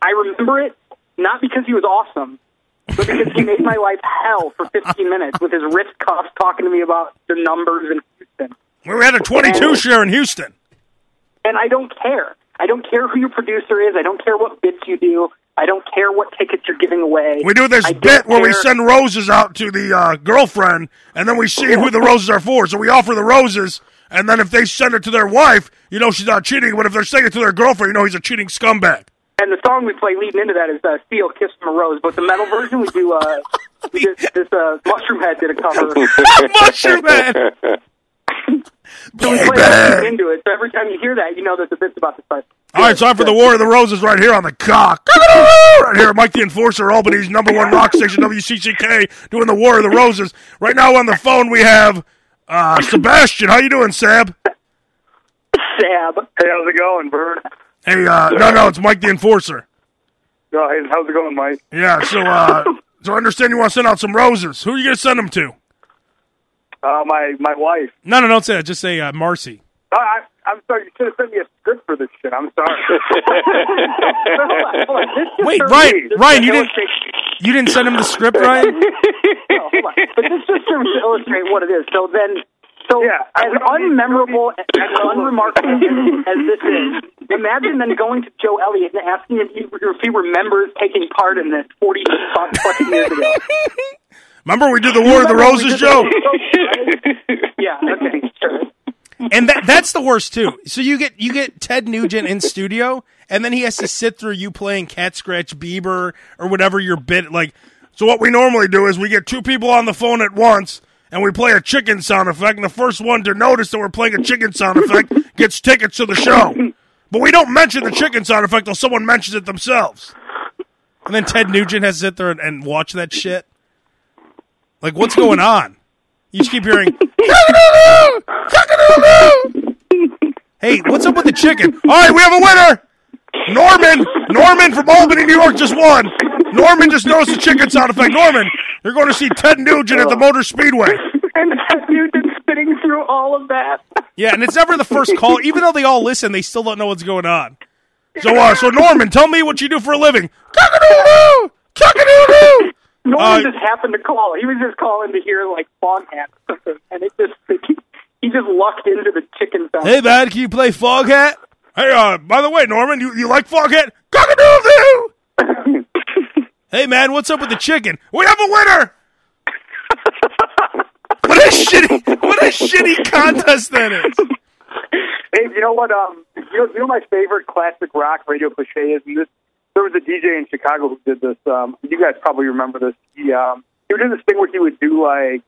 I remember it not because he was awesome, because he made my life hell for 15 minutes with his wrist cuffs talking to me about the numbers in Houston. We had a 22 share in Houston. And I don't care. I don't care who your producer is. I don't care what bits you do. I don't care what tickets you're giving away. We do this I bit where we send roses out to the uh, girlfriend, and then we see who the roses are for. So we offer the roses, and then if they send it to their wife, you know she's not cheating. But if they're sending it to their girlfriend, you know he's a cheating scumbag. And the song we play leading into that is uh, "Steel Kiss from a Rose." But the metal version we do. Uh, this this uh, Mushroomhead did a cover. Mushroom Man. So we play that into it. So every time you hear that, you know that the bit's about to start. All right, time for the War of the Roses right here on the cock. right here, Mike the Enforcer, Albany's number one rock station, WCCK, doing the War of the Roses. Right now on the phone we have uh, Sebastian. How you doing, Sab? Sab. Hey, how's it going, Bird? Hey, uh, no, no, it's Mike the Enforcer. Oh, hey, how's it going, Mike? Yeah, so uh, so I understand you want to send out some roses. Who are you gonna send them to? Uh, my my wife. No, no, don't say that. Just say uh, Marcy. I, I, I'm sorry. You should have sent me a script for this shit. I'm sorry. Hold on, this just Wait, Ryan, Ryan, you didn't you didn't send him the script, Ryan? No, hold on. But this just serves to illustrate what it is. So then, so Yeah, as we don't need- unmemorable and unremarkable as this is, imagine then going to Joe Elliott and asking if he, if he remembers taking part in this 40 fucking years ago. Remember we did the War of the Roses, Joe? yeah, okay, sure. And that that's the worst too. So you get you get Ted Nugent in studio, and then he has to sit through you playing Cat Scratch Bieber or whatever your bit like. So what we normally do is we get two people on the phone at once, and we play a chicken sound effect. And the first one to notice that we're playing a chicken sound effect gets tickets to the show. But we don't mention the chicken sound effect until someone mentions it themselves. And then Ted Nugent has to sit there and, and watch that shit. Like, what's going on? You just keep hearing! Hey, what's up with the chicken? All right, we have a winner. Norman, Norman from Albany, New York just won. Norman just noticed the chicken sound effect. Norman, you're going to see Ted Nugent at the Motor Speedway. And you've been spitting through all of that. Yeah, and it's never the first call. Even though they all listen, they still don't know what's going on. So, uh, so Norman, tell me what you do for a living. Cock-a-doodle-doo! Cock-a-doodle-doo! Norman Uh, just happened to call. He was just calling to hear like Foghat, and it just he just lucked into the chicken sound. Hey, man, can you play Foghat? Hey, uh, by the way, Norman, you, you like Foghat? Cock-a-doodle-doo! Hey, man, what's up with the chicken? We have a winner! what a shitty, what a shitty contest that is. Hey, you know what? Um, you know, you know my favorite classic rock radio cliche is. And this, there was a DJ in Chicago who did this. Um, you guys probably remember this. He um, he would do this thing where he would do like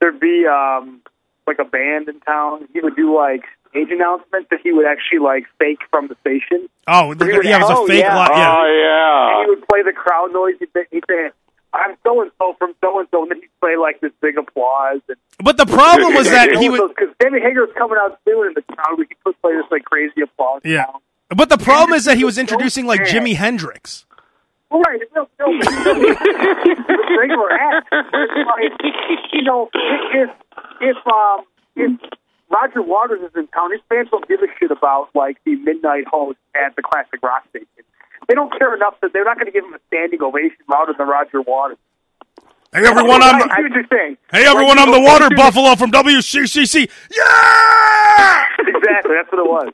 there'd be um like a band in town. He would do like stage announcements that he would actually like fake from the station. Oh, the, yeah, it was a Oh, fake yeah. lot. Yeah. Oh yeah. He would play the crowd noise. He'd, say- he'd say, "I'm so and so from so and so," and then he'd play like this big applause. And But the problem was that he would. because Sammy Hagar was coming out soon, and the crowd would he would play this like crazy applause. Yeah. sound. But the problem is that he was introducing like Jimi Hendrix. Right. No, no, it's regular act. Like, you know, if if um if Roger Waters is in town, his fans don't give a shit about like the midnight host at the classic rock station. They don't care enough that they're not going to give him a standing ovation louder than Roger Waters. Hey everyone, I'm I what saying. hey everyone, I'm the Water Buffalo from WCCC. Yeah! Exactly, that's what it was.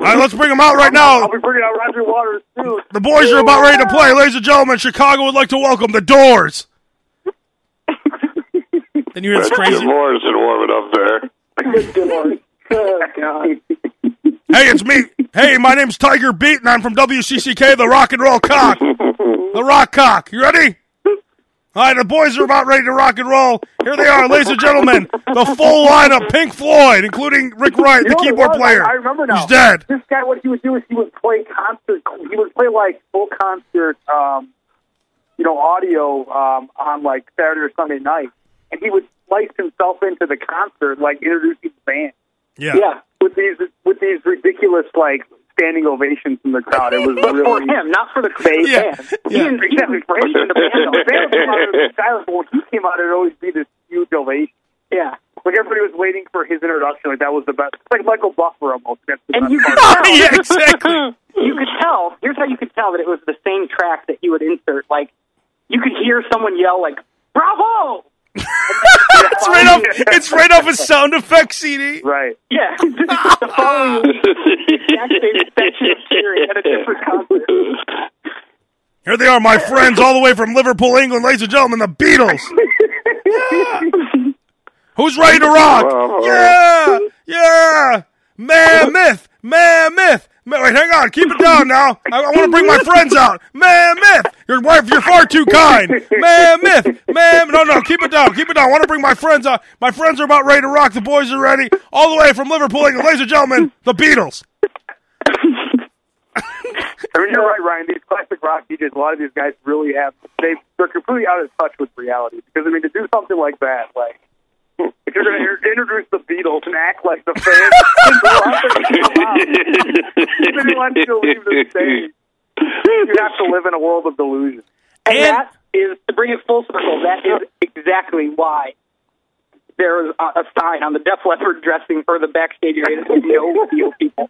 All right, let's bring him out right now. I'll be bringing out Roger Waters soon. The boys are about ready to play. Ladies and gentlemen, Chicago would like to welcome the Doors. Then you hear this That's crazy. Jim Morrison warming up there. Oh god. Hey, it's me. Hey, my name's Tiger Beat, and I'm from WCCK, the Rock and Roll Cock. The Rock Cock. You ready? All right, the boys are about ready to rock and roll. Here they are, ladies and gentlemen. The full line of Pink Floyd, including Rick Wright, You the know what it keyboard was? player. I, I remember now. He's dead. This guy, what he would do is he would play concert. He would play like full concert, um, you know, audio um, on like Saturday or Sunday night, and he would slice himself into the concert, like introducing the band Yeah. Yeah. with these with these ridiculous like standing ovations from the crowd. It was But for him, not for the fake Yeah. band. Yeah. Didn't exactly for him in the band. the band would come out it was silent, but when he came out, it'd always be this huge ovation. Yeah. Like everybody was waiting for his introduction. Like that was the best. It's like Michael Buffer almost. That's the And you could tell. yeah, exactly. You could tell. Here's how you could tell that it was the same track that he would insert. Like you could hear someone yell like "Bravo!" It's right off. It's right off a sound effect CD. Right. Yeah. the following week, the exact same section of cheering at a different concert. Here they are, my friends, all the way from Liverpool, England, ladies and gentlemen, the Beatles. Yeah. Who's ready to rock? Wow. Yeah, yeah. Mammoth, mammoth. Wait, hang on, keep it down now. I, I want to bring my friends out. Mammoth, your wife, you're far too kind. Mammoth, mam. No, no, keep it down, keep it down. I want to bring my friends out. My friends are about ready to rock. The boys are ready. All the way from Liverpool, England, ladies and gentlemen, the Beatles. I mean, you're right, Ryan. These classic rock DJs, a lot of these guys really have they they're completely out of touch with reality. Because I mean, to do something like that, like if you're going to introduce the Beatles and act like the fans, they want you to leave the stage. You have to live in a world of delusion. And, And- that is to bring it full circle. That is exactly why there is a, a sign on the Def Leppard dressing for the backstage area that says no real people.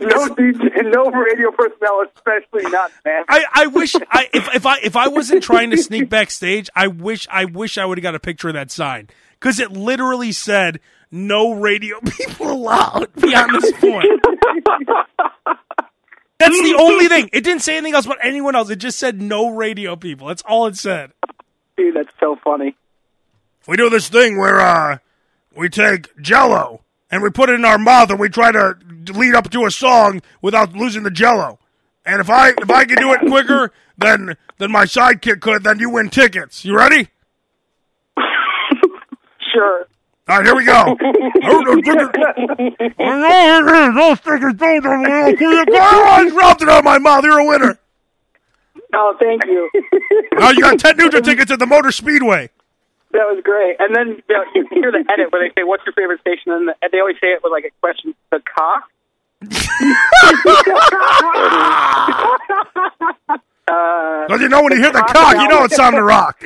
No DJ, no radio personnel, especially not that. I, I wish I if if I if I wasn't trying to sneak backstage, I wish I wish I would have got a picture of that sign because it literally said no radio people allowed beyond this point. That's the only thing. It didn't say anything else about anyone else. It just said no radio people. That's all it said. Dude, that's so funny. We do this thing where uh we take Jello and we put it in our mouth and we try to lead up to a song without losing the Jello. And if I if I can do it quicker than than my sidekick could, then you win tickets. You ready? Sure. All right, here we go. no stickers, don't I dropped it out of my mouth. You're a winner. Oh, thank you. Now you got Ted Nugent tickets at the Motor Speedway. That was great. And then you, know, you hear the edit where they say, "What's your favorite station?" And, the, and they always say it with like a question: "The cock." uh, Because you know when you hear the cock, you know it's time to rock.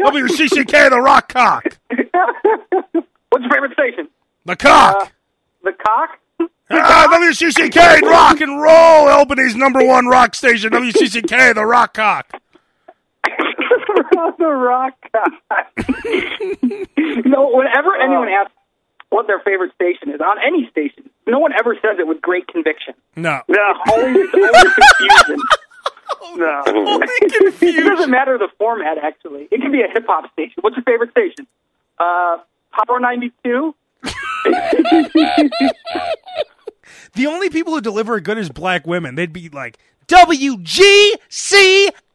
WCCK, the rock cock. what's your favorite station? The cock. The cock. Ah, WCCK, rock and roll. Albany's number one rock station. WCCK, the rock cock. The rock cock. no, whenever anyone asks what their favorite station is on any station, no one ever says it with great conviction. No. No, Always, always confusion. no. Only It doesn't matter the format. Actually, it can be a hip hop station. What's your favorite station? Uh, Power ninety two. The only people who deliver it good is black women. They'd be like,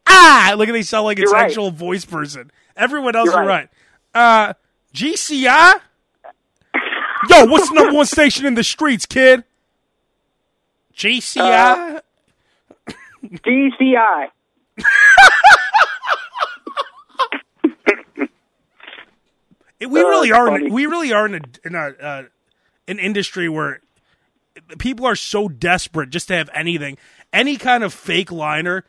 WGCI. Look at they sound like it's right. actual voice person. Everyone else You're is right. right. Uh, GCI? Yo, what's the number one station in the streets, kid? GCI? DCI. It- we Uh, really are. In, we really are in a in a uh, an industry where people are so desperate just to have anything, any kind of fake liner.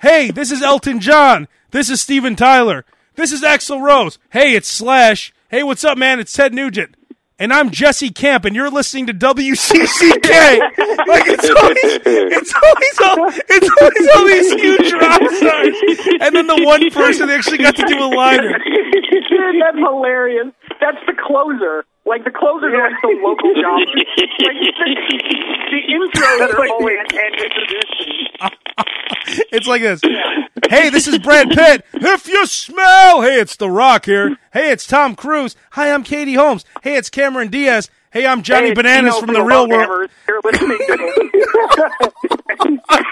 Hey, this is Elton John. This is Steven Tyler. This is Axl Rose. Hey, it's Slash. Hey, what's up, man? It's Ted Nugent. And I'm Jesse Camp, and you're listening to WCCK. like it's always, it's always, all, it's always all these huge rock stars, and then the one person actually got to do a liner. Dude, that's hilarious. That's the closer. Like the closers are like the local jobs. Like the, the intros That's are like always the and introduction. It's like this. Hey, this is Brad Pitt. If you smell, hey, it's The Rock here. Hey, it's Tom Cruise. Hi, I'm Katie Holmes. Hey, it's Cameron Diaz. Hey, I'm Johnny Hey, Bananas Tino from the real world. You're listening to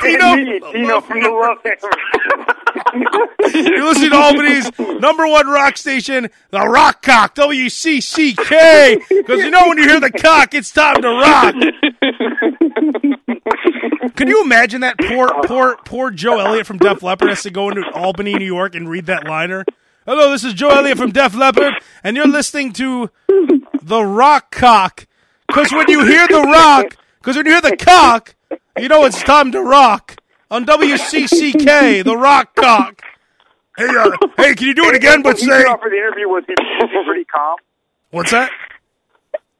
Tino, Me, Tino from the Love You're listening to Albany's number one rock station, the Rock Cock, WCCK. Because you know when you hear the cock, it's time to rock. Can you imagine that poor, poor, poor Joe Elliott from Def Leppard has to go into Albany, New York, and read that liner? Hello, this is Joe Elliott from Def Leppard, and you're listening to the Rock Cock. Because when you hear the rock, because when you hear the cock, you know it's time to rock on WCCK, the Rock Cock. Hey, uh, hey, can you do it again? But say came out for the interview, was he, was he pretty calm? what's that?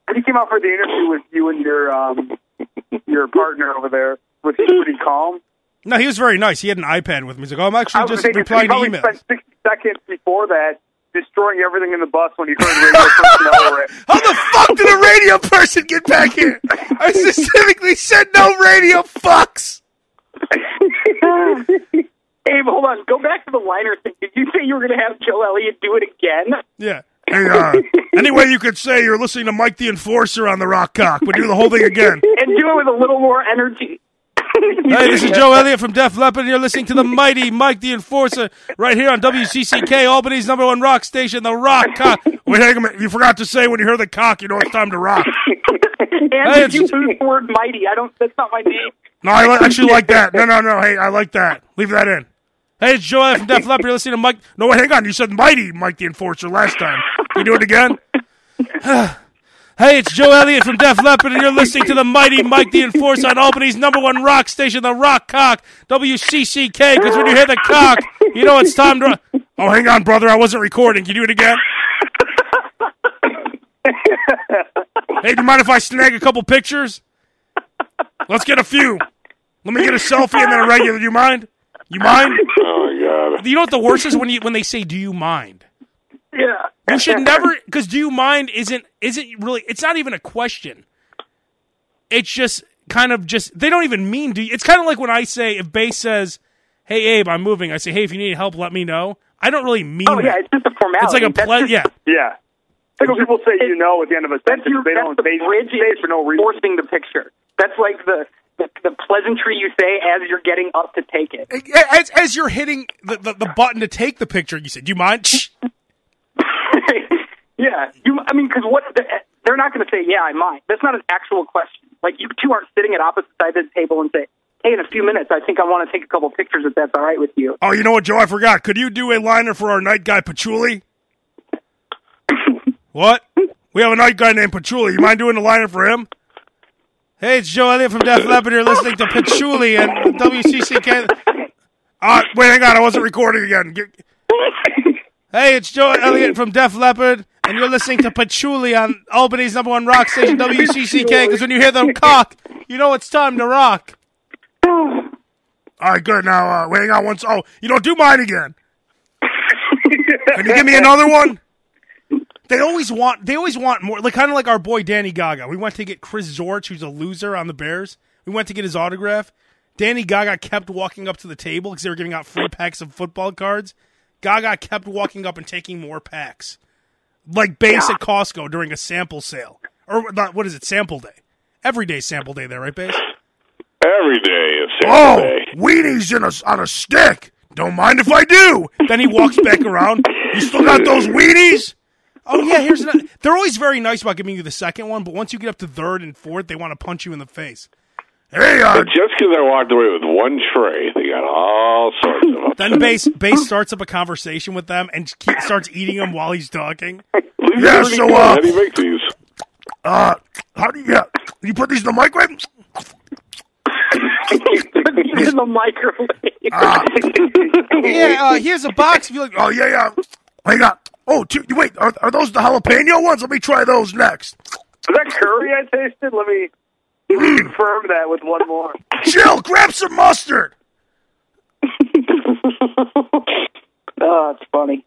When he came out for the interview with you and your um your partner over there, was he pretty calm? No, he was very nice. He had an iPad with me. He's like, "Oh, I'm actually just replying to emails." spent 60 seconds before that destroying everything in the bus when he heard radio personnel were How the fuck did a radio person get back here? I specifically said no radio fucks. Abe, hold on. Go back to the liner thing. Did you say you were going to have Joe Elliott do it again? Yeah. Hey, uh, anyway, you could say you're listening to Mike the Enforcer on the Rock Cock, but do the whole thing again. And do it with a little more energy. Hey, this is Joe Elliott from Def Leppard, and you're listening to the mighty Mike the Enforcer right here on WCCK, Albany's number one rock station, the Rock Cock. Wait, hang a minute. You forgot to say when you hear the cock, you know it's time to rock. And Hey, you use the word mighty? I don't. That's not my name. No, I li- actually like that. No, no, no. Hey, I like that. Leave that in. Hey, it's Joe Elliott from Def Leppard. You're listening to Mike. No, wait, hang on. You said mighty Mike the Enforcer last time. Can you do it again? hey, it's Joe Elliott from Def Leppard, and you're listening to the mighty Mike the Enforcer on Albany's number one rock station, the Rock Cock, WCCK. Because when you hear the cock, you know it's time to. Oh, hang on, brother. I wasn't recording. Can you do it again? hey, do you mind if I snag a couple pictures? Let's get a few. Let me get a selfie and then a regular. Do you mind? You mind? Oh my god. You know what the worst is when you when they say, "Do you mind?" Yeah. You should never because "Do you mind?" isn't isn't really. It's not even a question. It's just kind of just they don't even mean. Do you, it's kind of like when I say if Bass says, "Hey Abe, I'm moving," I say, "Hey, if you need help, let me know." I don't really mean. Oh yeah, that. it's just a formality. It's like a That's ple- just- yeah. Yeah. It's like when people say you know at the end of a sentence, your. they don't the they bridge say it for no reason. forcing the picture. That's like the, the the pleasantry you say as you're getting up to take it. As, as you're hitting the, the, the button to take the picture, you say, "Do you mind?" Shh. yeah, you. I mean, because what they're not going to say. Yeah, I mind. That's not an actual question. Like you two aren't sitting at opposite sides of the table and say, "Hey, in a few minutes, I think I want to take a couple pictures. If that's all right with you." Oh, you know what, Joe? I forgot. Could you do a liner for our night guy Patchouli? what? We have a night guy named Patchouli. You mind doing a liner for him? Hey, it's Joe Elliott from Def Leppard here listening to Patchouli and WCCK. Uh, wait, hang on. I wasn't recording again. Get- Hey, it's Joe Elliott from Def Leppard, and you're listening to Patchouli on Albany's number one rock station, WCCK, because when you hear them cock, you know it's time to rock. All right, good. Now, uh, wait, hang on once. Oh, you don't do mine again. Can you give me another one? They always want. They always want more. Like kind of like our boy Danny Gaga. We went to get Chris Zorich, who's a loser on the Bears. We went to get his autograph. Danny Gaga kept walking up to the table because they were giving out free packs of football cards. Gaga kept walking up and taking more packs, like Bass at Costco during a sample sale, or not, what is it? Sample day. Every day sample day there, right, Bass? Every day is Oh, Saturday. weenies in a, on a stick. Don't mind if I do. Then he walks back around. You still got those weenies? Oh yeah, here's another. They're always very nice about giving you the second one, but once you get up to third and fourth, they want to punch you in the face. Hey, uh, But just because I walked away with one tray, they got all sorts of them. then Bass Bass starts up a conversation with them and keep, starts eating them while he's talking. Please Yeah, so, that. uh, How do you make these? Uh, how do you, yeah, you put these in the microwave? Put these in the microwave. Yeah, uh, here's a box. If you like, oh, yeah, yeah. Hang on. Oh, two, wait, are, are those the jalapeno ones? Let me try those next. Was that curry I tasted? Let me, confirm that with one more. Jill, grab some mustard. oh, it's funny.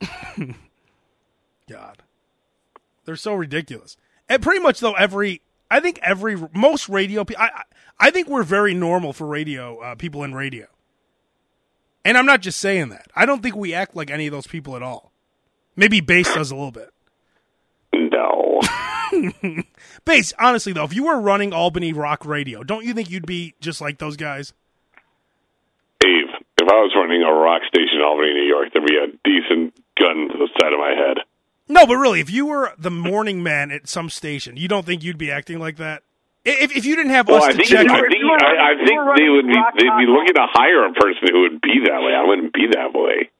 God. They're so ridiculous. And pretty much though, every I think every most radio I- I think we're very normal for radio uh, people in radio. And I'm not just saying that. I don't think we act like any of those people at all. Maybe bass does a little bit. No. Bass, honestly though, if you were running Albany rock radio, don't you think you'd be just like those guys? Dave, if I was running a rock station in Albany, New York, there'd be a decent gun to the side of my head. No, but really, if you were the morning man at some station, you don't think you'd be acting like that? If, if you didn't have Well, us I to think, check I think, you I, I think they would be they'd be looking to hire a person who would be that way. I wouldn't be that way.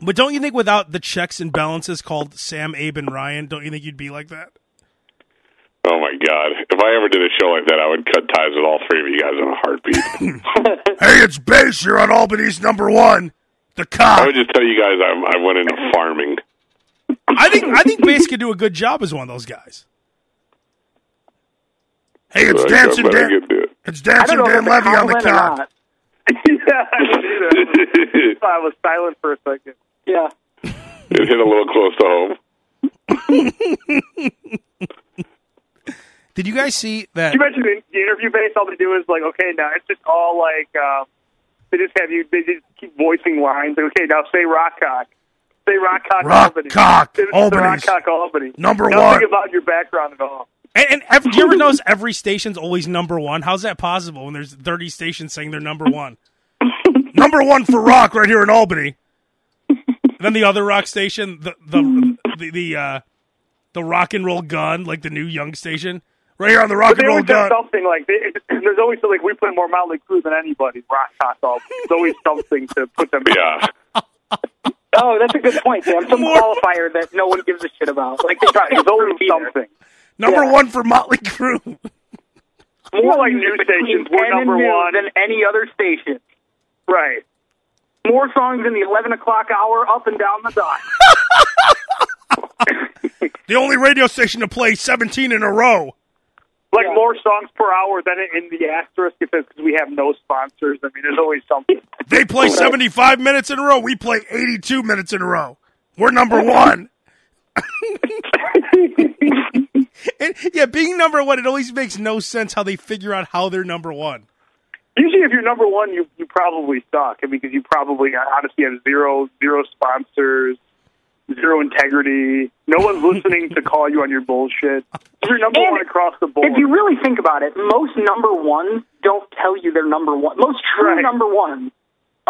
But don't you think without the checks and balances called Sam, Abe, and Ryan, don't you think you'd be like that? Oh my god! If I ever did a show like that, I would cut ties with all three of you guys in a heartbeat. Hey, it's Bass here on Albany's number one, the cop. I would just tell you guys I, I went into farming. I think I think Bass could do a good job as one of those guys. Hey, it's So dancing Dan. it. It's dancing Dan if it's a Levy on the compliment cop. yeah, I. I was silent for a second. Yeah. It hit a little close to home. Did you guys see that? You mentioned in the interview Bass, all they do is like, okay, now it's just all like, um, they just have you, they just keep voicing lines. Like, okay, now say Rockcock. Say Rockcock Rock Albany. Cock Say the Albany's Rockcock Albany. number Nothing one. about your background at all. And, and ev- do you ever notice every station's always number one? How's that possible when there's 30 stations saying they're number one? number one for rock right here in Albany. And then the other rock station, the the the the, uh, the rock and roll gun, like the new young station, right here on the rock They and roll always have gun. something like, they, there's always something like, we play more Motley Crue than anybody. Rockcock Albany. There's always something to put them Yeah. Oh, that's a good point, Sam. Some More- qualifier that no one gives a shit about. Like they try There's always something. Number Yeah. one for Motley Crue. More like music news between stations. We're number one. than any other station. Right. More songs in the 11 o'clock hour, up and down the dot. The only radio station to play 17 in a row. Like Yeah. more songs per hour than in the asterisk if it's because we have no sponsors. I mean, there's always something. They play 75 minutes in a row. We play 82 minutes in a row. We're number one. and, yeah, being number one, it always makes no sense how they figure out how they're number one. Usually, if you're number one, you you probably suck. I mean, because you probably honestly have zero zero sponsors, zero integrity. No one's listening to call you on your bullshit. You're number And one across the board. If you really think about it, most number ones don't tell you they're number one. Most true Right. number ones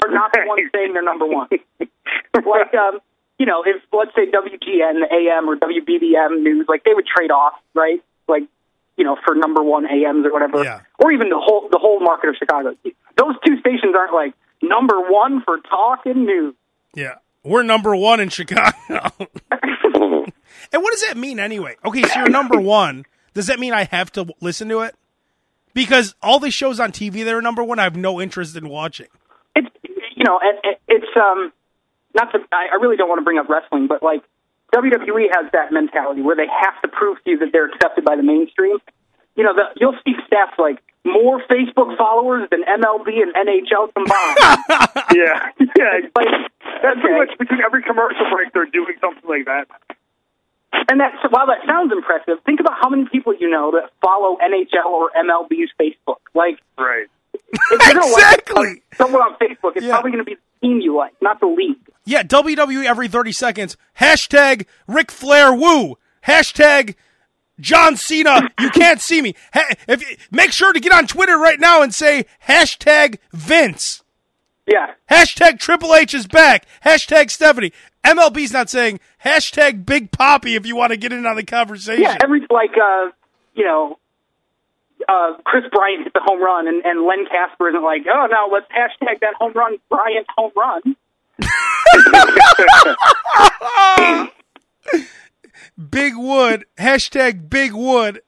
are not the ones saying they're number one. like, um, you know, if let's say WGN AM or WBBM News, like they would trade off, right? Like, you know, for number one AMs or whatever, Yeah. or even the whole the whole market of Chicago. Those two stations aren't like number one for talk and news. Yeah. We're number one in Chicago. and what does that mean anyway? Okay, so you're number one. Does that mean I have to listen to it? Because all the shows on TV that are number one, I have no interest in watching. it's you know and, and it's um not to I, I really don't want to bring up wrestling, but like WWE has that mentality where they have to prove to you that they're accepted by the mainstream. You know, the, you'll see stats like more Facebook followers than MLB and NHL combined. yeah, yeah. like, That's pretty much between every commercial break. They're doing something like that. And that's while that sounds impressive, think about how many people you know that follow NHL or MLB's Facebook. Like, Right. if you're Exactly. like someone on Facebook, it's Yeah. probably going to be the team you like, not the league. Yeah, WWE every 30 seconds. Hashtag Ric Flair woo. Hashtag John Cena, you can't see me. Ha- if Make sure to get on Twitter right now and say hashtag Vince. Yeah, Hashtag Triple H is back. Hashtag Stephanie. MLB's not saying hashtag Big Papi if you want to get in on the conversation. Yeah, every like uh, you know, uh, Kris Bryant hit the home run, and, and Len Kasper isn't like, oh no, let's hashtag that home run, Bryant home run. Big Wood. Hashtag Big Wood.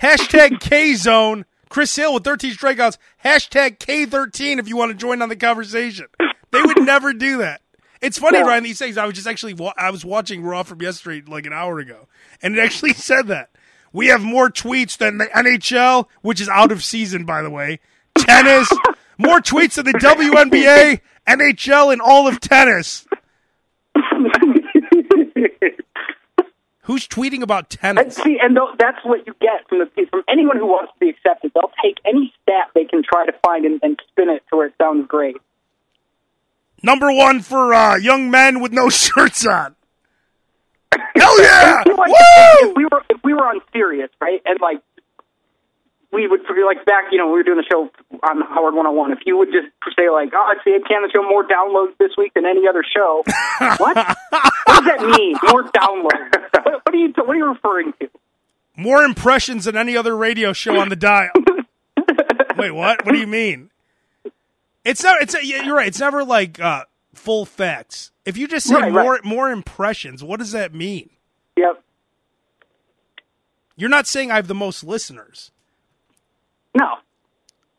Hashtag K Zone. Chris Hill with 13 strikeouts. Hashtag K13 if you want to join on the conversation. They would never do that. It's funny, No. Ryan, these things. I was just actually, wa- I was watching Raw from yesterday, like an hour ago, and it actually said that. We have more tweets than the NHL, which is out of season, by the way. Tennis, more tweets than the WNBA, NHL, and all of tennis. Who's tweeting about And tennis? see, and that's what you get from the from anyone who wants to be accepted. They'll take any stat they can try to find and, and spin it to where it sounds great. Number one for uh, young men with no shirts on. Hell yeah! I feel like Woo! if, if we were if we were on Sirius, right, and like we would like back, you know, we were doing the show on Howard 101. If you would just say like, "Oh, I see it, Can the show more downloads this week than any other show," what? what does that mean? More downloads? What, are you What are you referring to? More impressions than any other radio show on the dial. Wait, what? What do you mean? It's not. It's you're right. It's never like uh, full facts. If you just say Right, more right. more impressions, what does that mean? Yep. You're not saying I have the most listeners. No.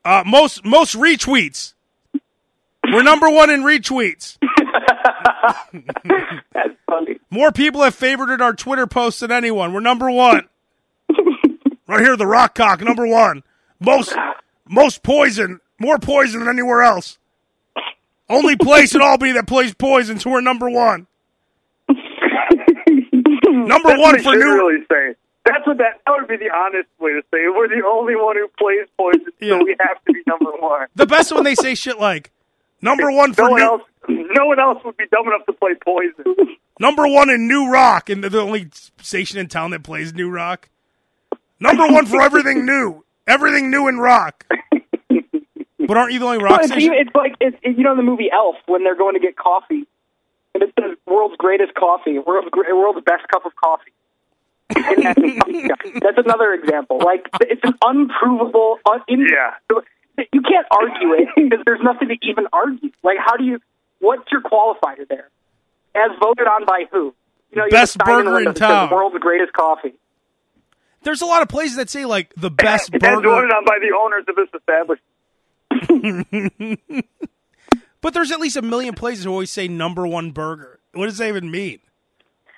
Uh, most most retweets. We're number one in retweets. That's funny. More people have favorited our Twitter posts than anyone. We're number one. right here, the Rock Cock, number one. Most most poison, more poison than anywhere else. Only place in Albany that plays poison, so we're number one. number That's one for new. really. That's what that, that would be the honest way to say it. We're the only one who plays poison, Yeah. so we have to be number one. The best when they say shit like number one for No one new, else, no one else would be dumb enough to play poison. number one in New Rock, and they're the only station in town that plays New Rock. Number one for everything new, everything new in rock. But aren't you the only rock it's, station? it's like it's, you know in the movie Elf when they're going to get coffee, and it says "world's greatest coffee," world's world's best cup of coffee. And that's, that's another example. Like it's an unprovable. Un, Yeah. You can't argue it because there's nothing to even argue. Like, how do you? What's your qualifier there? As voted on by who? You know, you Best a the burger in window that says town. World's greatest coffee. There's a lot of places that say like the best As voted on by the owners of this establishment. but there's at least a million places who always say number one burger. What does that even mean?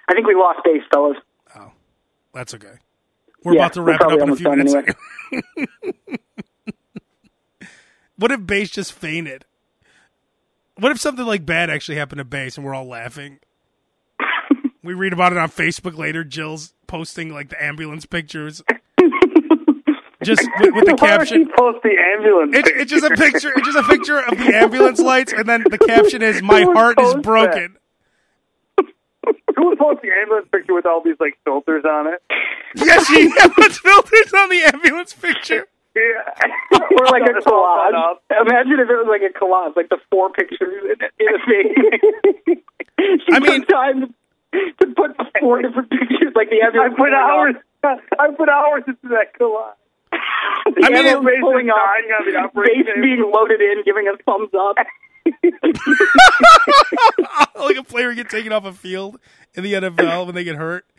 I think we lost Bass, fellas. That's okay. We're Yeah, about to wrap it up in a few minutes. anyway. what if Bass just fainted? What if something like bad actually happened to Bass and we're all laughing? we read about it on Facebook later. Jill's posting like the ambulance pictures, just with, with the Why caption. post the ambulance? It's, it's just a picture. It's just a picture of the ambulance lights, and then the caption is "My heart is broken." Who would post the ambulance picture with all these like filters on it? Yes, she puts filters on the ambulance picture. Yeah. or like a collage. Imagine if it was like a collage, like the four pictures in, in a thing. she I mean- time to put the four different pictures, like the ambulance. I ambulance put hours. up. I put hours into that collage. The I mean, ambulance it- pulling up, on the operating base being loaded in, giving us thumbs up. like a player get taken off a field in the NFL when they get hurt.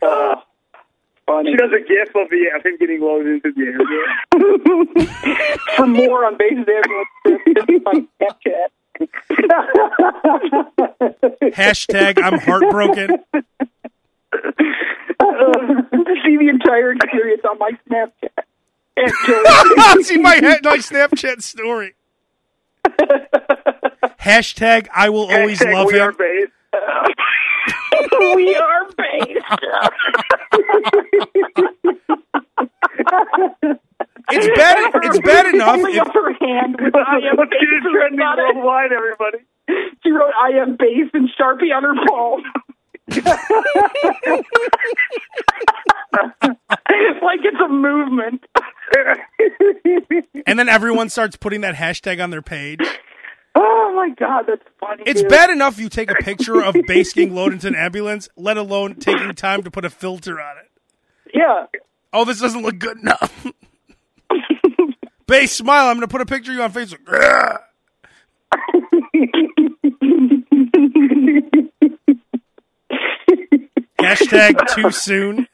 Funny. She does a gif of the of him getting loaded into the air. For more on Bass ambulance, on Snapchat. Hashtag I'm heartbroken. See the entire experience on my Snapchat. And Joey- See my head, my Snapchat story. Hashtag I will always Hashtag love we are him. Bass. we are Bass. It's bad. It's bad enough. Holding If, up her hand with I am What's trending worldwide, everybody? She wrote I am Bass and Sharpie on her palm. It's like it's a movement. and then everyone starts putting that hashtag on their page. Oh my god, that's funny. It's dude. bad enough you take a picture of Bass getting loaded into an ambulance, let alone taking time to put a filter on it. Yeah. Oh, this doesn't look good enough. Bass, smile. I'm going to put a picture of you on Facebook. Hashtag too soon.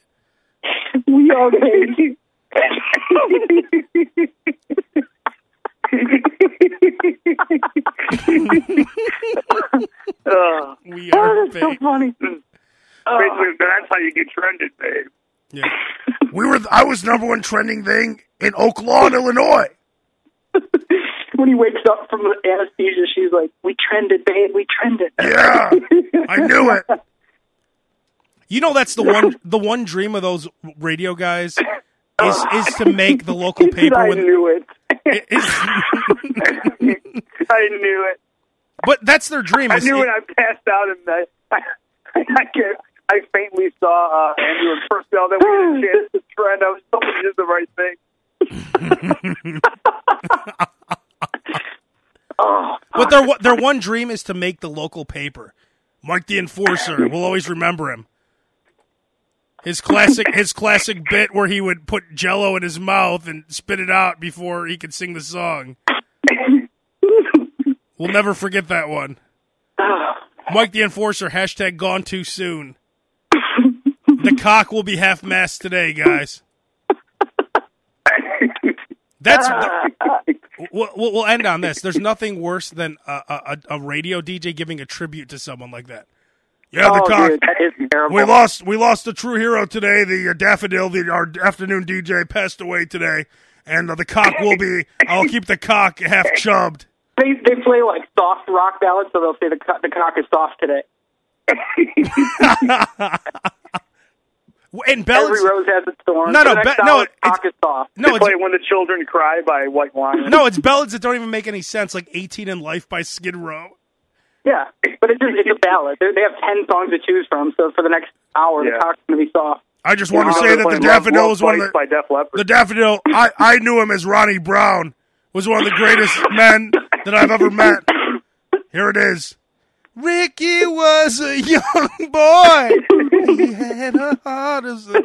We are baby. Uh, We are Oh, that's so funny. basically, that's how you get trended, babe. Yeah. We were. I was number one trending thing in Oak Lawn, Illinois. when he wakes up from the anesthesia, she's like, "We trended, babe. We trended." Yeah, I knew it. You know that's the one. The one dream of those radio guys is is to make the local paper. I With, knew it. I knew it. but that's their dream. I knew when I passed out and I, I, I, get- I faintly saw uh, Andrew and Purcell that we had a chance to trend. I was hoping do the right thing. oh, But their their one dream is to make the local paper. Mike the Enforcer, we'll always remember him. His classic his classic bit where he would put jello in his mouth and spit it out before he could sing the song. We'll never forget that one. Mike the Enforcer, hashtag gone too soon. The cock will be half mast today, guys. That's we'll, we'll end on this. There's nothing worse than a, a, a radio DJ giving a tribute to someone like that. Yeah, the oh, cock. dude, that is terrible. We lost. We lost a true hero today. The uh, daffodil, the our afternoon DJ, passed away today, and uh, the cock will be. I'll keep the cock half chubbed. They they play like soft rock ballads, so they'll say the co- the cock is soft today. And Bella's Every rose has its thorns. No, no, The next Be- no, it's- cock is soft. no, they it's, play When the Children Cry by White Lion. no, it's ballads that don't even make any sense, like 18 and Life by Skid Row. Yeah, but it's just it's a ballad. They're, they have ten songs to choose from, so for the next hour, Yeah. the cock's gonna be soft. I just want to say that the daffodil Love- was one of the Bites by Def Leppard. the daffodil. I I knew him as Ronnie Brown. Was one of the greatest men that I've ever met. Here it is. Ricky was a young boy. He had a heart as a.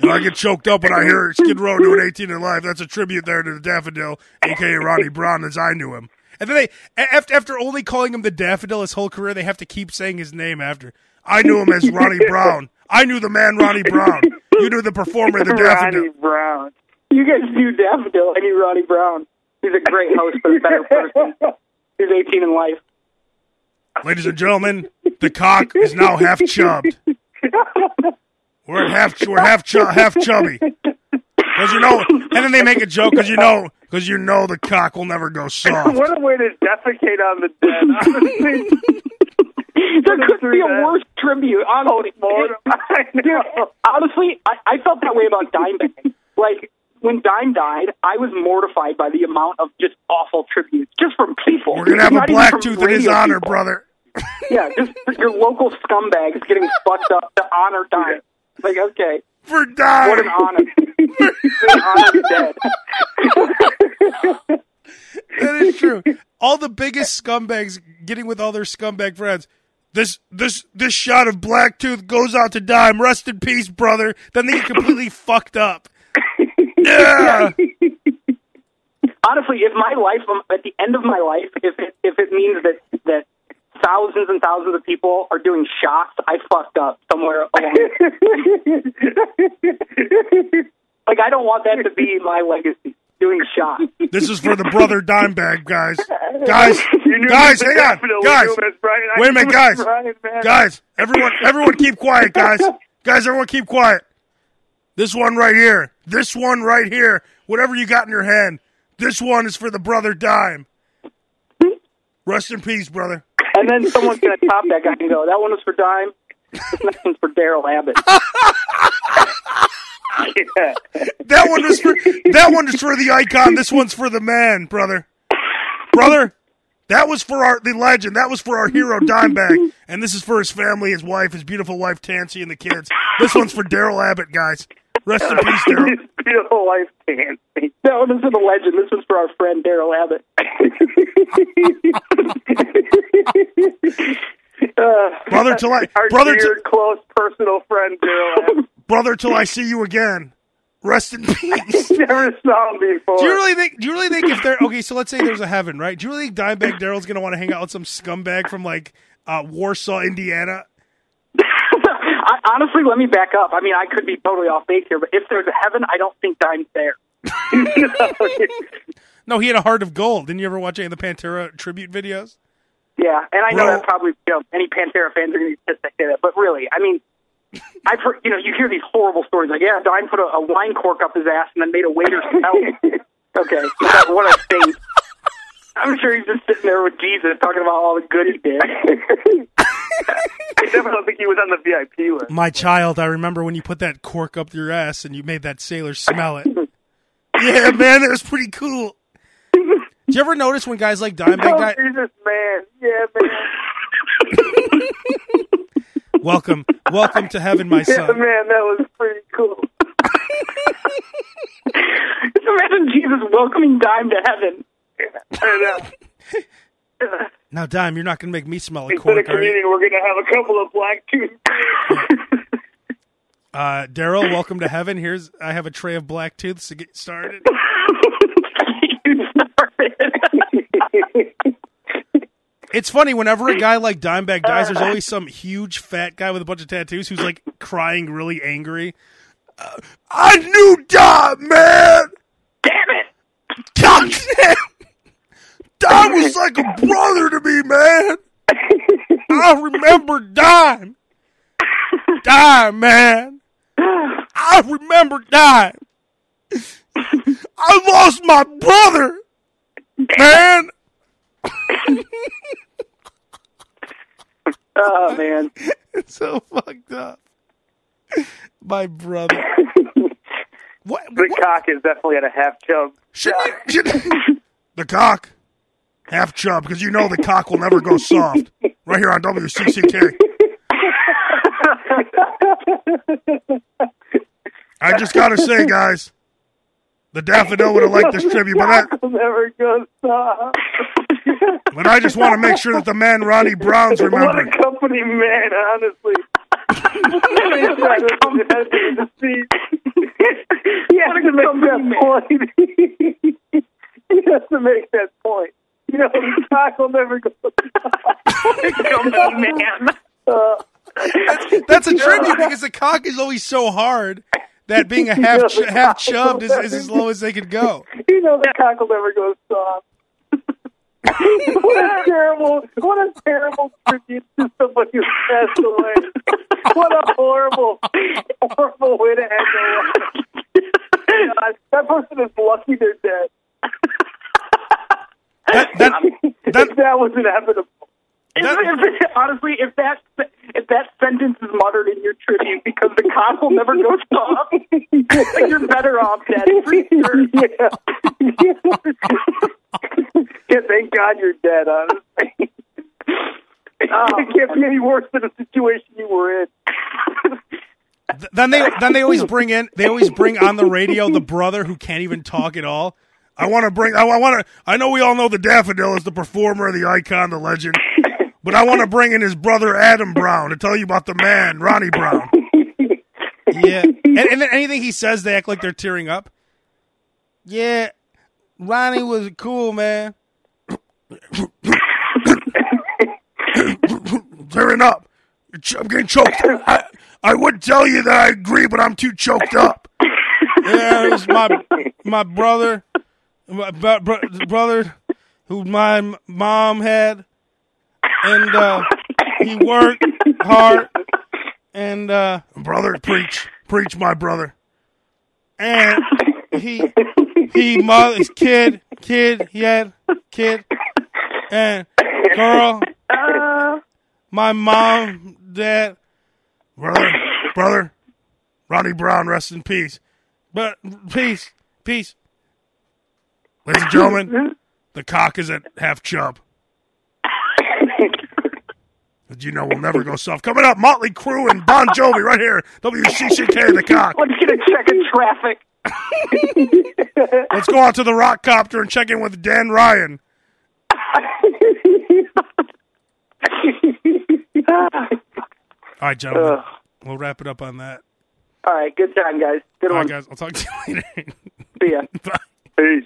You know, I get choked up when I hear Skid Row doing 18 and Life. That's a tribute there to the Daffodil, aka Ronnie Brown, as I knew him. And then they, after, after only calling him the Daffodil his whole career, they have to keep saying his name after. I knew him as Ronnie Brown. I knew the man Ronnie Brown. You knew the performer, the Daffodil. Ronnie Brown. You guys knew Daffodil. I need Ronnie Brown. He's a great host, but a better person. He's 18 in life. Ladies and gentlemen, the cock is now half chubbed. We're half we're half chu- half chubby. Because you know, and then they make a joke because you know because you know the cock will never go soft. what a way to defecate on the dead. Honestly, There couldn't be a that. worse tribute. Honestly, I Dude, know. honestly, I, I felt that way about Dimebag. Like when Dime died, I was mortified by the amount of just awful tributes, just from people. We're gonna have a Not even black tooth in his honor, people. brother. Yeah, just your local scumbags getting fucked up to honor Dime. Like, okay, For dying. what an honor. An honor dead. That is true. All the biggest scumbags getting with all their scumbag friends. This this this shot of black tooth goes out to dime. Rest in peace, brother. Then they get completely fucked up. Yeah. Honestly, if my life, um, at the end of my life, if it if it means that that thousands and thousands of people are doing shots, I fucked up somewhere along. like I don't want that to be my legacy. Doing shots. This is for the brother dime bag, guys. Guys, guys, hang on, guys. was doing this, Brian. Wait a minute, guys. Brian. Guys, everyone, everyone, keep quiet, guys. Guys, everyone, keep quiet. This one right here, this one right here, whatever you got in your hand, this one is for the brother dime. Rest in peace, brother. And then someone's gonna top that guy and go, "That one was for Dime. This one's for Darrell Abbott." That one was for that one is for the icon. This one's for the man, brother. Brother, that was for our the legend. That was for our hero Dimebag, and this is for his family, his wife, his beautiful wife Tansy, and the kids. This one's for Darrell Abbott, guys. Rest in peace, Darrell. His beautiful wife, Nancy. That one is for the legend. This one's for our friend Darrell Abbott. uh, Brother, till I Our brother, dear, t- close, personal friend, Darrell. brother, till I see you again. Rest in peace. Never saw him before. Do you really think? Do you really think if there? Okay, so let's say there's a heaven, right? Do you really think Dimebag Darrell's gonna want to hang out with some scumbag from like uh, Warsaw, Indiana? I, honestly, let me back up. I mean, I could be totally off base here, but if there's a heaven, I don't think Dime's there. No, he had a heart of gold. Didn't you ever watch any of the Pantera tribute videos? Yeah, and I know Bro. that probably you know any Pantera fans are going to be pissed I say that, but really, I mean, I've heard you know you hear these horrible stories like yeah, Dime put a, a wine cork up his ass and then made a waiter smell. it. okay, what a- what a thing. I'm sure he's just sitting there with Jesus talking about all the good he did. I definitely don't think he was on the VIP list. My child, I remember when you put that cork up your ass and you made that sailor smell it. yeah, man, that was pretty cool. Did you ever notice when guys like Dimebag Oh, Guy? Jesus, man. Yeah, man. Welcome, welcome to heaven, my Yeah, son. man, that was pretty cool. Just imagine Jesus welcoming Dime to heaven. I don't know. Now, Dime, you're not gonna make me smell a Instead of cork, are communion, we're going to have a couple of black tooth. Uh, Darrell, welcome to heaven. Here's I have a tray of black tooths to get started. started. It's funny whenever a guy like Dimebag dies, there's always some huge fat guy with a bunch of tattoos who's like crying really angry. Uh, I knew Dime, man. Damn it! God damn. Dime was like a brother to me, man. I remember Dime. Dime, man. I remember Dime. I lost my brother, man. Oh, man. It's so fucked up. My brother. What? The what cock is definitely at a half chub. should, should, the cock. Half chub, because you know the cock will never go soft. Right here on WCCK. I just gotta say, guys, the daffodil would have liked this tribute, but that, never go soft. but I just want to make sure that the man Ronnie Brown's What a remembered. company man, honestly. he has to make that point. he has to make that point. You know, the cock will never go Company man. Uh, That's a tribute because the cock is always so hard that being a half ch- half chubbed is, is as low as they could go. you know the cock will never go soft. what a terrible, what a terrible tribute to somebody who passed away. What a horrible, horrible way to end their life. God, that person is lucky they're dead. That that that, that was inevitable. If, That- if, honestly, if that if that sentence is muttered in your tribute because the cock will never go soft, you're better off dead for sure. yeah. yeah, thank God you're dead, honestly. Oh, it can't be any worse than the situation you were in. then they then they always bring in they always bring on the radio the brother who can't even talk at all. I want to bring I, want to I know we all know the daffodil is the performer, the icon, the legend, but I want to bring in his brother Adam Brown to tell you about the man Ronnie Brown. Yeah, and, and then anything he says, they act like they're tearing up. Yeah, Ronnie was cool, man. tearing up. I'm getting choked. I, I would tell you that I agree, but I'm too choked up. yeah, it was my my brother, my bro- bro- brother, who my mom had, and uh, he worked hard. And uh, brother, preach, preach, my brother. And he he mother his kid, kid, he had kid, and girl, my mom, dad, brother, brother, Ronnie Brown, rest in peace. But peace, peace. Ladies and gentlemen, the cock is at half chub. As you know, we'll never go soft. Coming up, Motley Crue and Bon Jovi right here. WCCK, the cock. Let's get a check in traffic. Let's go out to the rock copter and check in with Dan Ryan. All right, gentlemen. Uh. We'll wrap it up on that. All right, good time, guys. Good All right, one. guys. I'll talk to you later. See ya. Bye. Peace.